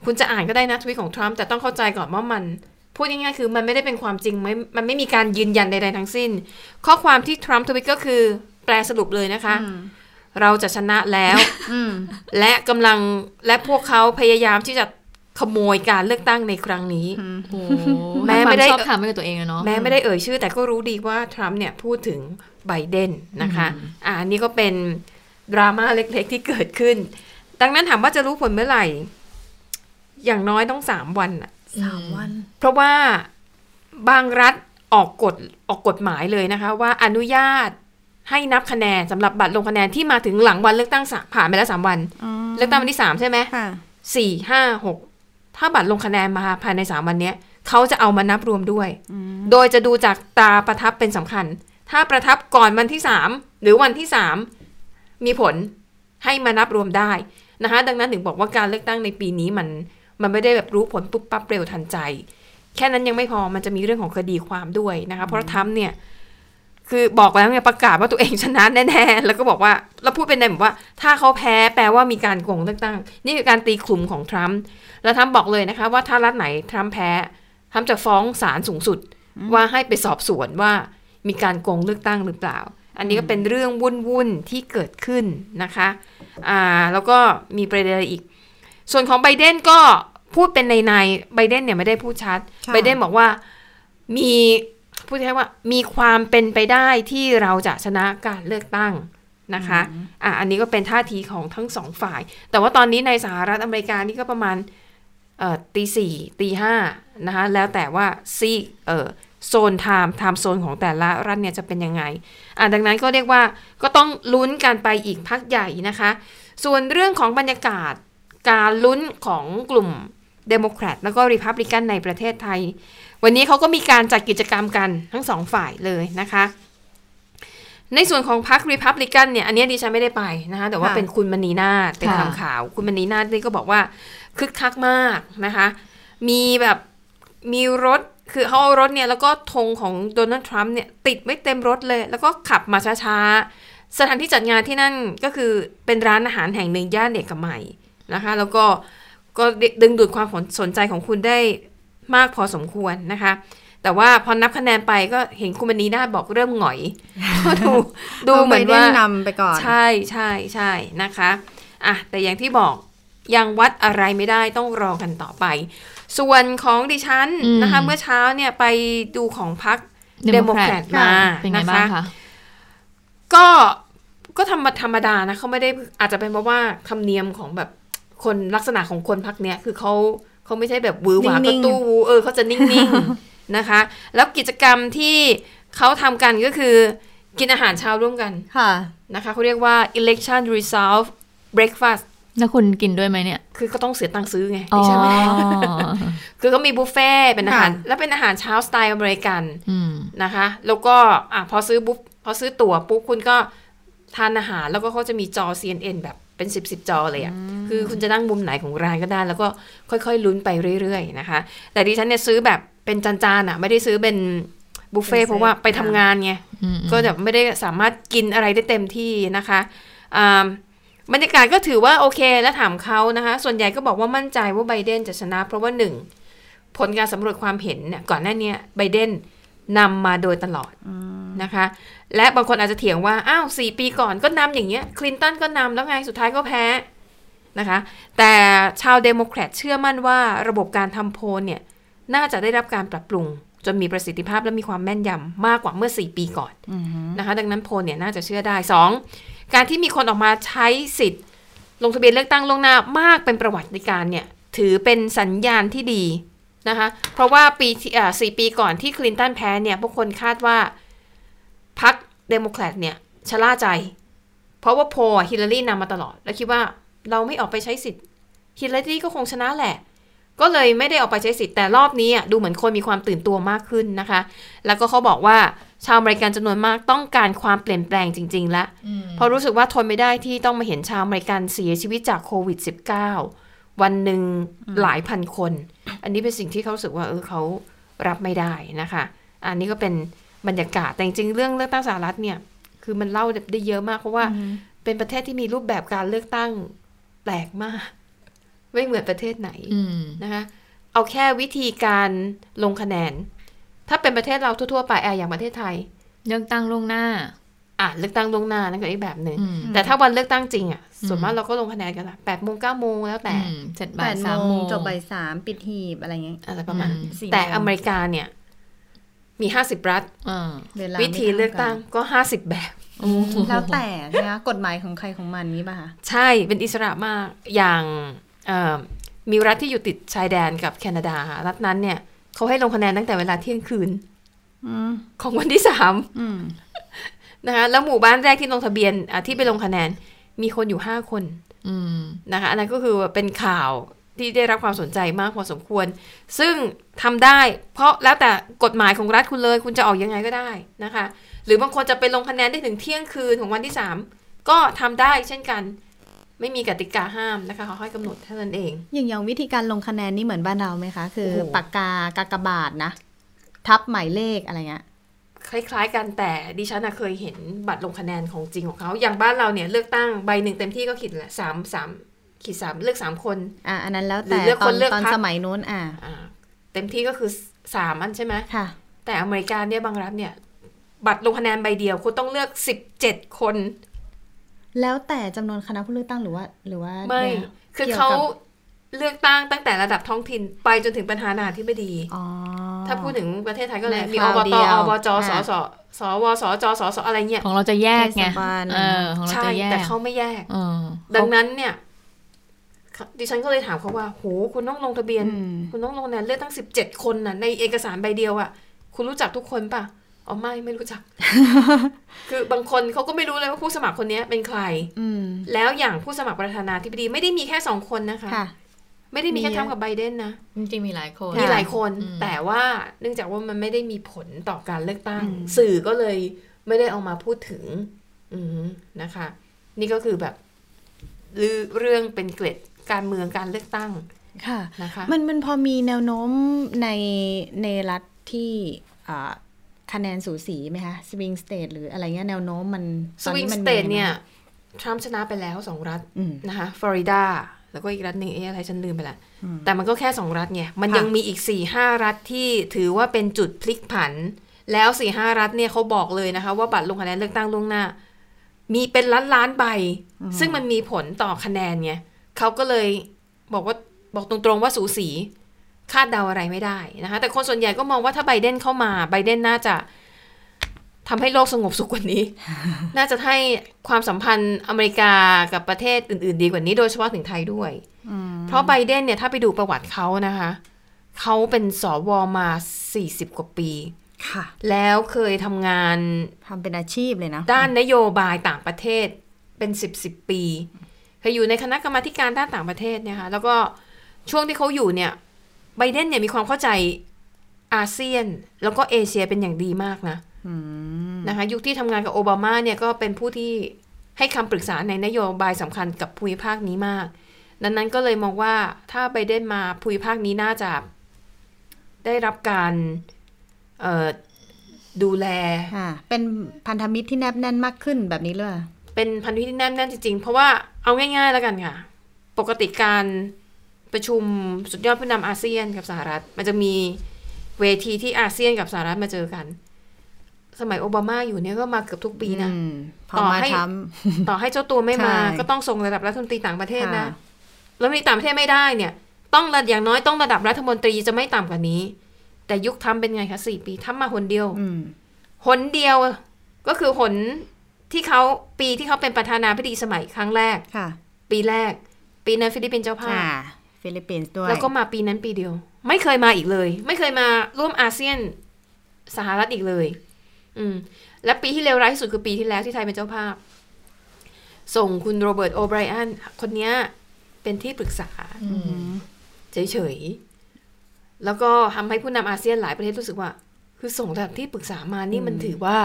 คุณจะอ่านก็ได้นะทวิตของทรัมป์แต่ต้องเข้าใจก่อนว่ามันพูดง่ายๆคือมันไม่ได้เป็นความจริงไม่มันไม่มีการยืนยันใดๆทั้งสิ้น ข้อความที่ทรัมป์ทวิตก็คือ แปลสรุปเลยนะคะ เราจะชนะแล้วอืมและกำลังและพวกเขาพยายามที่จะขโมยการเลือกตั้งในครั้งนี้โอ้แม้แม้ไม่ไม่ได้ได้ชอบทำให้กับตัวเองอะเนาะแม้ไม่ได้เอ่ยชื่อ แต่ก็รู้ดีว่าทรัมป์เนี่ยพูดถึงไบเดนนะคะ อ่าอันนี้ก็เป็นดราม่าเล็กๆที่เกิดขึ้น ดังนั้นถามว่าจะรู้ผลเมื่อไหร่ อย่างน้อยต้องสามวันอะสามวัน เพราะว่าบางรัฐออกกฎออกกฎหมายเลยนะคะ ว่าอนุญาต ให้นับคะแนนสำหรับบัตรลงคะแนนที่มาถึงหลังวันเลือกตั้งสามผ่านไปแล้วสามวัน เลือกตั้งวันที่สามใช่ไหมค่ะสี่ห้าหกถ้าบัตรลงคะแนนมาภายในสามวันเนี้ยเขาจะเอามานับรวมด้วย โดยจะดูจากตราประทับเป็นสำคัญ ถ้าประทับก่อนวันที่สามหรือวันที่สามมีผลให้มานับรวมได้นะคะ ดังนั้นถึงบอกว่าการเลือกตั้งในปีนี้มันมันไม่ได้แบบรู้ผลปุ๊บปั๊บเร็วทันใจ แค่นั้นยังไม่พอมันจะมีเรื่องของคดีความด้วยนะคะ เพราะทรัมป์เนี่ย คือบอกแล้วไงประกาศว่าตัวเองชนะแน่ๆ แล้วก็บอกว่าเราพูดเป็นในแบบว่า ถ้าเขาแพ้แปลว่ามีการโกงเลือกตั้ง นี่คือการตีคลุมของทรัมป์แล้วทรัมป์บอกเลยนะคะ ว่าถ้ารัฐไหนทรัมป์แพ้ทรัมป์จะฟ้องศาลสูงสุด ว่าให้ไปสอบสวนว่ามีการโกงเลือกตั้งหรือเปล่า อันนี้ก็เป็นเรื่องวุ่นๆที่เกิดขึ้นนะคะอ่าแล้วก็มีประเด็นอะไรอีก ส่วนของไบเดนก็พูดเป็นในในๆไบเดนเนี่ยไม่ได้พูดชัดค่ะไบเดนบอกว่ามี พูดแค่ว่ามีความเป็นไปได้ที่เราจะชนะการเลือกตั้งนะคะอะอันนี้ก็เป็นท่าทีของทั้งสองฝ่าย แต่ว่าตอนนี้ในสหรัฐอเมริกานี่ก็ประมาณเอ่อตีสี่ตีห้านะคะแล้วแต่ว่าซีกเอ่อ zone time time zone ของแต่ละรัฐเนี่ยจะเป็นยังไงอะดังนั้นก็เรียกว่าก็ต้องลุ้นกันไปอีกพักใหญ่นะคะ ส่วนเรื่องของบรรยากาศการลุ้นของกลุ่มเดโมแครตแล้วก็ริพับลิกันในประเทศไทย วันนี้เขาก็มีการจัดกิจกรรมกันทั้งสองฝ่ายเลยนะคะ ในส่วนของพรรคริพับลิกันเนี่ย อันนี้ดิฉันไม่ได้ไปนะคะแต่ว่าค่ะเป็นคุณมณีนาฏเป็นค่ะทำข่าว คุณมณีนาฏนี่ก็บอกว่าคึกคักมากนะคะ มีแบบมีรถคือเขาเอารถเนี่ยแล้วก็ธงของโดนัลด์ทรัมป์เนี่ยติดไม่เต็มรถเลย แล้วก็ขับมาช้าๆ สถานที่จัดงานที่นั่นก็คือเป็นร้านอาหารแห่งหนึ่งย่านเอกมัยนะคะ แล้วก็ก็ดึงดูดความสนใจของคุณได้ มากพอสมควรนะคะ แต่ว่าพอนับคะแนนไปก็เห็นคุณมณีนาฏบอกเริ่มหงอยก็ดูดูเหมือนว่าไบเดนนำไปก่อน ใช่ใช่ใช่นะคะอะแต่อย่างที่บอกยังวัดอะไรไม่ได้ต้องรอกันต่อไป ส่วนของดิฉันอืมนะคะเมื่อเช้าเนี่ยไปดูของพรรคเดโมแครต Democrat มาเป็นไงบ้างคะคะก็ก็ธรรมธรรมดานะเขาไม่ได้อาจจะเป็นเพราะว่าธรรมเนียมของแบบคนลักษณะของคนพรรคเนี้ยคือเขา เขาไม่ใช่แบบวือหวานิ่ก็งๆตู้วูเออเขาจะนิ่งๆนะคะ แล้วกิจกรรมที่เขาทำกันก็คือ กินอาหารเช้าร่วมกันค่ะนะคะเขาเรียกว่า election result breakfast แล้วคุณกินด้วยไหมเนี่ย คือก็ต้องเสียตังค์ซื้อไงอ๋อดิฉันไม่ได้คือเขามีบุฟเฟ่ต์เป็นอาหารค่ะแล้วเป็นอาหารเช้าสไตล์อเมริกันอืมนะคะ แล้วก็อะพอซื้อบุฟพอซื้อตั๋วปุ๊บคุณก็ทานอาหารแล้วก็เขาจะมีจอ CNN แบบ เป็นสิบสิบจอเลยอะ่ะคือคุณจะนั่งมุมไหนของร้านก็ได้ แล้วก็ค่อยๆลุ้นไปเรื่อยๆนะคะ แต่ดิฉันเนี่ยซื้อแบบเป็นจานๆอะ ไม่ได้ซื้อเป็นบุฟเฟ่ต์เป็นเซตเพราะว่าไปทำงานไงอืมก็จะไม่ได้สามารถกินอะไรได้เต็มที่นะคะอ่าบรรยากาศก็ถือว่าโอเคและถามเขานะคะ ส่วนใหญ่ก็บอกว่ามั่นใจว่าไบเดนจะชนะ เพราะว่าหนึ่งผลการสำรวจความเห็นเนี่ยก่อนหน้าเนี้ยไบเดนนำมาโดยตลอด นะคะ และบางคนอาจจะเถียงว่า อ้าวสี่ปีก่อนก็นำอย่างเงี้ยคลินตันก็นำแล้วไงสุดท้ายก็แพ้นะคะ แต่ชาวเดโมแครตเชื่อมั่นว่าระบบการทำโพลเนี่ย น่าจะได้รับการปรับปรุง จนมีประสิทธิภาพและมีความแม่นยำมากกว่าเมื่อ 4 ปีก่อนนะคะ ดังนั้นโพลเนี่ยน่าจะเชื่อได้ 2. การที่มีคนออกมาใช้สิทธิ์ ลงทะเบียนเลือกตั้งล่วงหน้ามากเป็นประวัติการณ์เนี่ยถือเป็นสัญญาณที่ดีนะคะ เพราะว่าปีที่อ่าสี่ปีก่อนที่คลินตันแพ้เนี่ย พวกคนคาดว่า พรรคเดโมแครตเนี่ยชะล่าใจ เพราะว่าโพลฮิลลารีนำมาตลอด แล้วคิดว่าเราไม่ออกไปใช้สิทธิ์ฮิลลารีก็คงชนะแหละ ก็เลยไม่ได้ออกไปใช้สิทธิ์แต่รอบนี้อะดูเหมือนคนมีความตื่นตัวมากขึ้นนะคะ แล้วก็เขาบอกว่าชาวอเมริกันจำนวนมากต้องการความเปลี่ยนแปลงจริงๆแล้วเพราะรู้สึกว่าทนไม่ได้ที่ต้องมาเห็นชาวอเมริกันเสียชีวิตจากโควิด -19 วันหนึ่งหลายพันคน อันนี้เป็นสิ่งที่เขารู้สึกว่าเออเขารับไม่ได้นะคะ อันนี้ก็เป็น บรรยากาศแต่จริงๆเรื่องเลือกตั้งสหรัฐเนี่ย คือมันเล่าได้เยอะมาก เพราะว่าเป็นประเทศที่มีรูปแบบการเลือกตั้งแปลกมาก ไม่เหมือนประเทศไหนอืมนะคะเอาแค่วิธีการลงคะแนน ถ้าเป็นประเทศเราทั่วๆไปอะอย่างประเทศไทย เลือกตั้งล่วงหน้าอะเลือกตั้งล่วงหน้านั่นก็อีกแบบหนึ่งอืมแต่ถ้าวันเลือกตั้งจริงอะอืมส่วนมากเราก็ลงคะแนนกันละแปดโมงเก้าโมงแล้วแต่อืมเสร็จแปบ่ายดสามโมโมงงจบบ่ายสามปิดหีบอะไรเงี้ยอะไรประมาณอืมสี่แต่โมงอเมริกาเนี่ย มีห้าสิบรัฐอ่าเวลาวิธีเลือกตั้งก็ห้าสิบแบบโอ้โหแล้วแต่นะคะกฎหมายของใครของมันนี้ป่ะคะใช่เป็นอิสระมากอย่างเอ่อมีรัฐที่อยู่ติดชายแดนกับแคนาดา รัฐนั้นเนี่ยเขาให้ลงคะแนนตั้งแต่เวลาเที่ยงคืนอืมของวันที่สามอืมนะคะแล้วหมู่บ้านแรกที่ลงทะเบียนอะที่ไปลงคะแนน มีคนอยู่ห้าคนอืมนะคะอันนั้นก็คือเป็นข่าว ที่ได้รับความสนใจมากพอสมควร ซึ่งทำได้เพราะแล้วแต่กฎหมายของรัฐคุณเลย คุณจะออกยังไงก็ได้นะคะ หรือบางคนจะไปลงคะแนนได้ถึงเที่ยงคืนของวันที่ 3 ก็ทำได้เช่นกัน ไม่มีกติกาห้ามนะคะเขาให้กำหนดเท่านั้นเอง อย่างอย่างวิธีการลงคะแนนนี่เหมือนบ้านเราไหมคะ คือโอ้โหปากกากากบาทนะ ทับหมายเลขอะไรเงี้ยคล้าย ๆ กันแต่ดิฉันน่ะเคยเห็นบัตรลงคะแนนของจริงของเขาอย่างบ้านเราเนี่ยเลือกตั้งใบหนึ่งเต็มที่ก็ขีดละสามสาม ขีดสามเลือกสามคน อะอันนั้นแล้วหรืแต่อเลือกตคอนนเลือกตอนพรรคสมัยนู้นอะอ่าเต็มที่ก็คือสามอันใช่ไหมค่ะ แต่อเมริกาเนี่ยบางรัฐเนี่ย บัตรลงคะแนนใบเดียวคุณต้องเลือก17คน แล้วแต่จำนวนคณะผู้เลือกตั้งหรือว่า หรือว่าไม่เนี่ยคือกี่ยวเขากับเลือกตั้งตั้งแต่ระดับท้องถิ่นไปจนถึงประธานาธิบดีอ๋อถ้าพูดถึงประเทศไทยก็เลยในมีคอราวบเดีตยวอบจสอ่าสสวสจสสอะไรเงี้ยของเราจะแยกไงเทศบาลเออของเราใช่จะแยกแต่เขาไม่แยกเออดังนั้นเนี่ย ดิฉันก็เลยถามเขาว่าโหคุณต้องลงทะเบียนอืมคุณต้องลงคะแนนเลือกตั้งสิบเจ็ดคนน่ะในเอกสารใบเดียวอะ่ะ คุณรู้จักทุกคนปะอ๋อไม่ไม่รู้จัก คือบางคนเขาก็ไม่รู้เลยว่าผู้สมัครคนนี้เป็นใคร อืมแล้วอย่างผู้สมัครประธานาธิบดีไม่ได้มีแค่สองคนนะคะค่ะไม่ได้มีแค่มีเยทรัอะมป์กับไบเดนนะ จริงๆมีหลายคน มีหลายคนอืมแต่ว่าเนื่องจากว่ามันไม่ได้มีผลต่อการเลือกตั้งอืมสื่อก็เลยไม่ได้เอามาพูดถึง อืมนะคะ นี่ก็คือแบบลือเรื่องเป็นเกร็ด การเมืองการเลือกตั้งค่ะนะคะมันมันพอมีแนวโน้มในในรัฐที่อ่าคะแนนสูสีไหมคะสวิงสเตทหรืออะไรเงี้ยแนวโน้มมันสตอนวิงนี้สมันเตมีทอะไรเนี่ยบ้างทรัมป์ชนะไปแล้วสองรัฐอืมนะคะฟลอริดาแล้วก็อีกรัฐหนึ่งเอ๊ะอะไรฉันลืมไปละอืมแต่มันก็แค่สองรัฐไง มันค่ะยังมีอีกสี่ห้ารัฐที่ถือว่าเป็นจุดพลิกผัน แล้วสี่ห้ารัฐเนี่ยเขาบอกเลยนะคะ ว่าบัตรลงคะแนนเลือกตั้งล่วงหน้า มีเป็นล้านล้านๆใบ ซึ่งมันมีผลต่อคะแนนไง เขาก็เลยบอกว่าบอกตรงๆว่าสูสีคาดเดาอะไรไม่ได้นะคะแต่คนส่วนใหญ่ก็มองว่าถ้าไบเดนเข้ามาไบเดนน่าจะทำให้โลกสงบสุขกว่านี้ น่าจะให้ความสัมพันธ์อเมริกากับประเทศอื่น ๆ ดีกว่านี้ โดยเฉพาะถึงไทยด้วย เพราะไบเดนเนี่ยถ้าไปดูประวัติเขานะคะ เขาเป็นสวมา40กว่าปี ค่ะ แล้วเคยทำงานทำเป็นอาชีพเลยนะ ด้านนโยบายต่างประเทศเป็น10 10ปี เคยอยู่ในคณะกรรมาธิการด้านต่างประเทศเนี่ยค่ะแล้วก็ช่วงที่เขาอยู่เนี่ยไบเดนเนี่ยมีความเข้าใจอาเซียน แล้วก็เอเชียเป็นอย่างดีมากนะอืมนะคะยุคที่ทำงานกับโอบามาเนี่ยก็เป็นผู้ที่ให้คำปรึกษาในนโยบายสำคัญกับภูมิภาคนี้มาก ดังนั้นก็เลยมองว่าถ้าไบเดนมาภูมิภาคนี้น่าจะได้รับการเอ่อดูแลค่ะเป็นพันธมิตรที่แนบแน่นมากขึ้นแบบนี้เลยเป็นพันธมิตรที่แน่นแน่นจริงๆ เพราะว่า เอาง่ายๆแล้วกันค่ะ ปกติการประชุมสุดยอดผู้นำอาเซียนกับสหรัฐ มันจะมีเวทีที่อาเซียนกับสหรัฐมาเจอกัน สมัยโอบามาอยู่เนี่ยก็มาเกือบทุกปีนะอืมพอต่อมาให้ต่อให้เจ้าตัวไม่มาใช่ก็ต้องส่งระดับรัฐมนตรีต่างประเทศนะค่ะแล้วรัฐมนตรีต่างประเทศไม่ได้เนี่ย ต้องระอย่างน้อยต้องระดับรัฐมนตรีจะไม่ต่ำกว่านี้ แต่ยุคทรัมป์เป็นไงคะสี่ปีทรัมป์มาหนเดียวอืมหนเดียวก็คือหน ที่เขาปีที่เขาเป็นประธานาธิบดีสมัยครั้งแรกค่ะ ปีแรก ปีนั้นฟิลิปปินส์เจ้าภาพค่ะฟิลิปปินส์ด้วยแล้วก็มาปีนั้นปีเดียว ไม่เคยมาอีกเลย ไม่เคยมาร่วมอาเซียนสหรัฐอีกเลย อืม และปีที่เลวร้ายที่สุดคือปีที่แล้วที่ไทยเป็นเจ้าภาพ ส่งคุณโรเบิร์ตโอไบรอันคนเนี้ยเป็นที่ปรึกษาเฉยๆ แล้วก็ทำให้ผู้นำอาเซียนหลายประเทศรู้สึกว่า คือส่งระดับที่ปรึกษามานี่มันถือว่า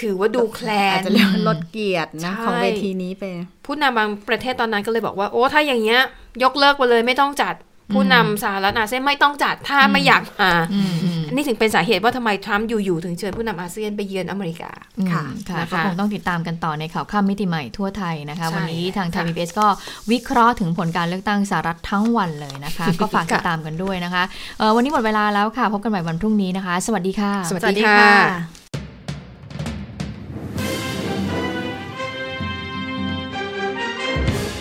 ถือว่าดูแคลอาจนจะเรียกว่าลดเกียรตินะใช่ของเวทีนี้ไป ผู้นำบางประเทศตอนนั้นก็เลยบอกว่า โอ้ถ้าอย่างเงี้ย ยกเลิกไปเลยไม่ต้องจัด ผู้นำสหรัฐอาเซียนไม่ต้องจัดถ้าไม่อยากมาอืมอืมอันนี้ถึงเป็นสาเหตุว่าทำไมทรัมป์อยู่ๆถึงเชิญผู้นำอาเซียนไปเยือนอเมริกา ค่ะค่ะนะคะก็คงต้องติดตามกันต่อในข่าวข้ามมิติใหม่ทั่วไทยนะคะใช่วันนี้ทางไทยค่ะพีบีก็วิเคราะห์ถึงผลการเลือกตั้งสหรัฐทั้งวันเลยนะคะ ก็ฝากติดตามกันด้วยนะคะเอ่อวันนี้หมดเวลาแล้วค่ะพบกันใหม่วันพรุ่งนี้นะคะ สวัสดีค่ะ สวัสดีค่ะ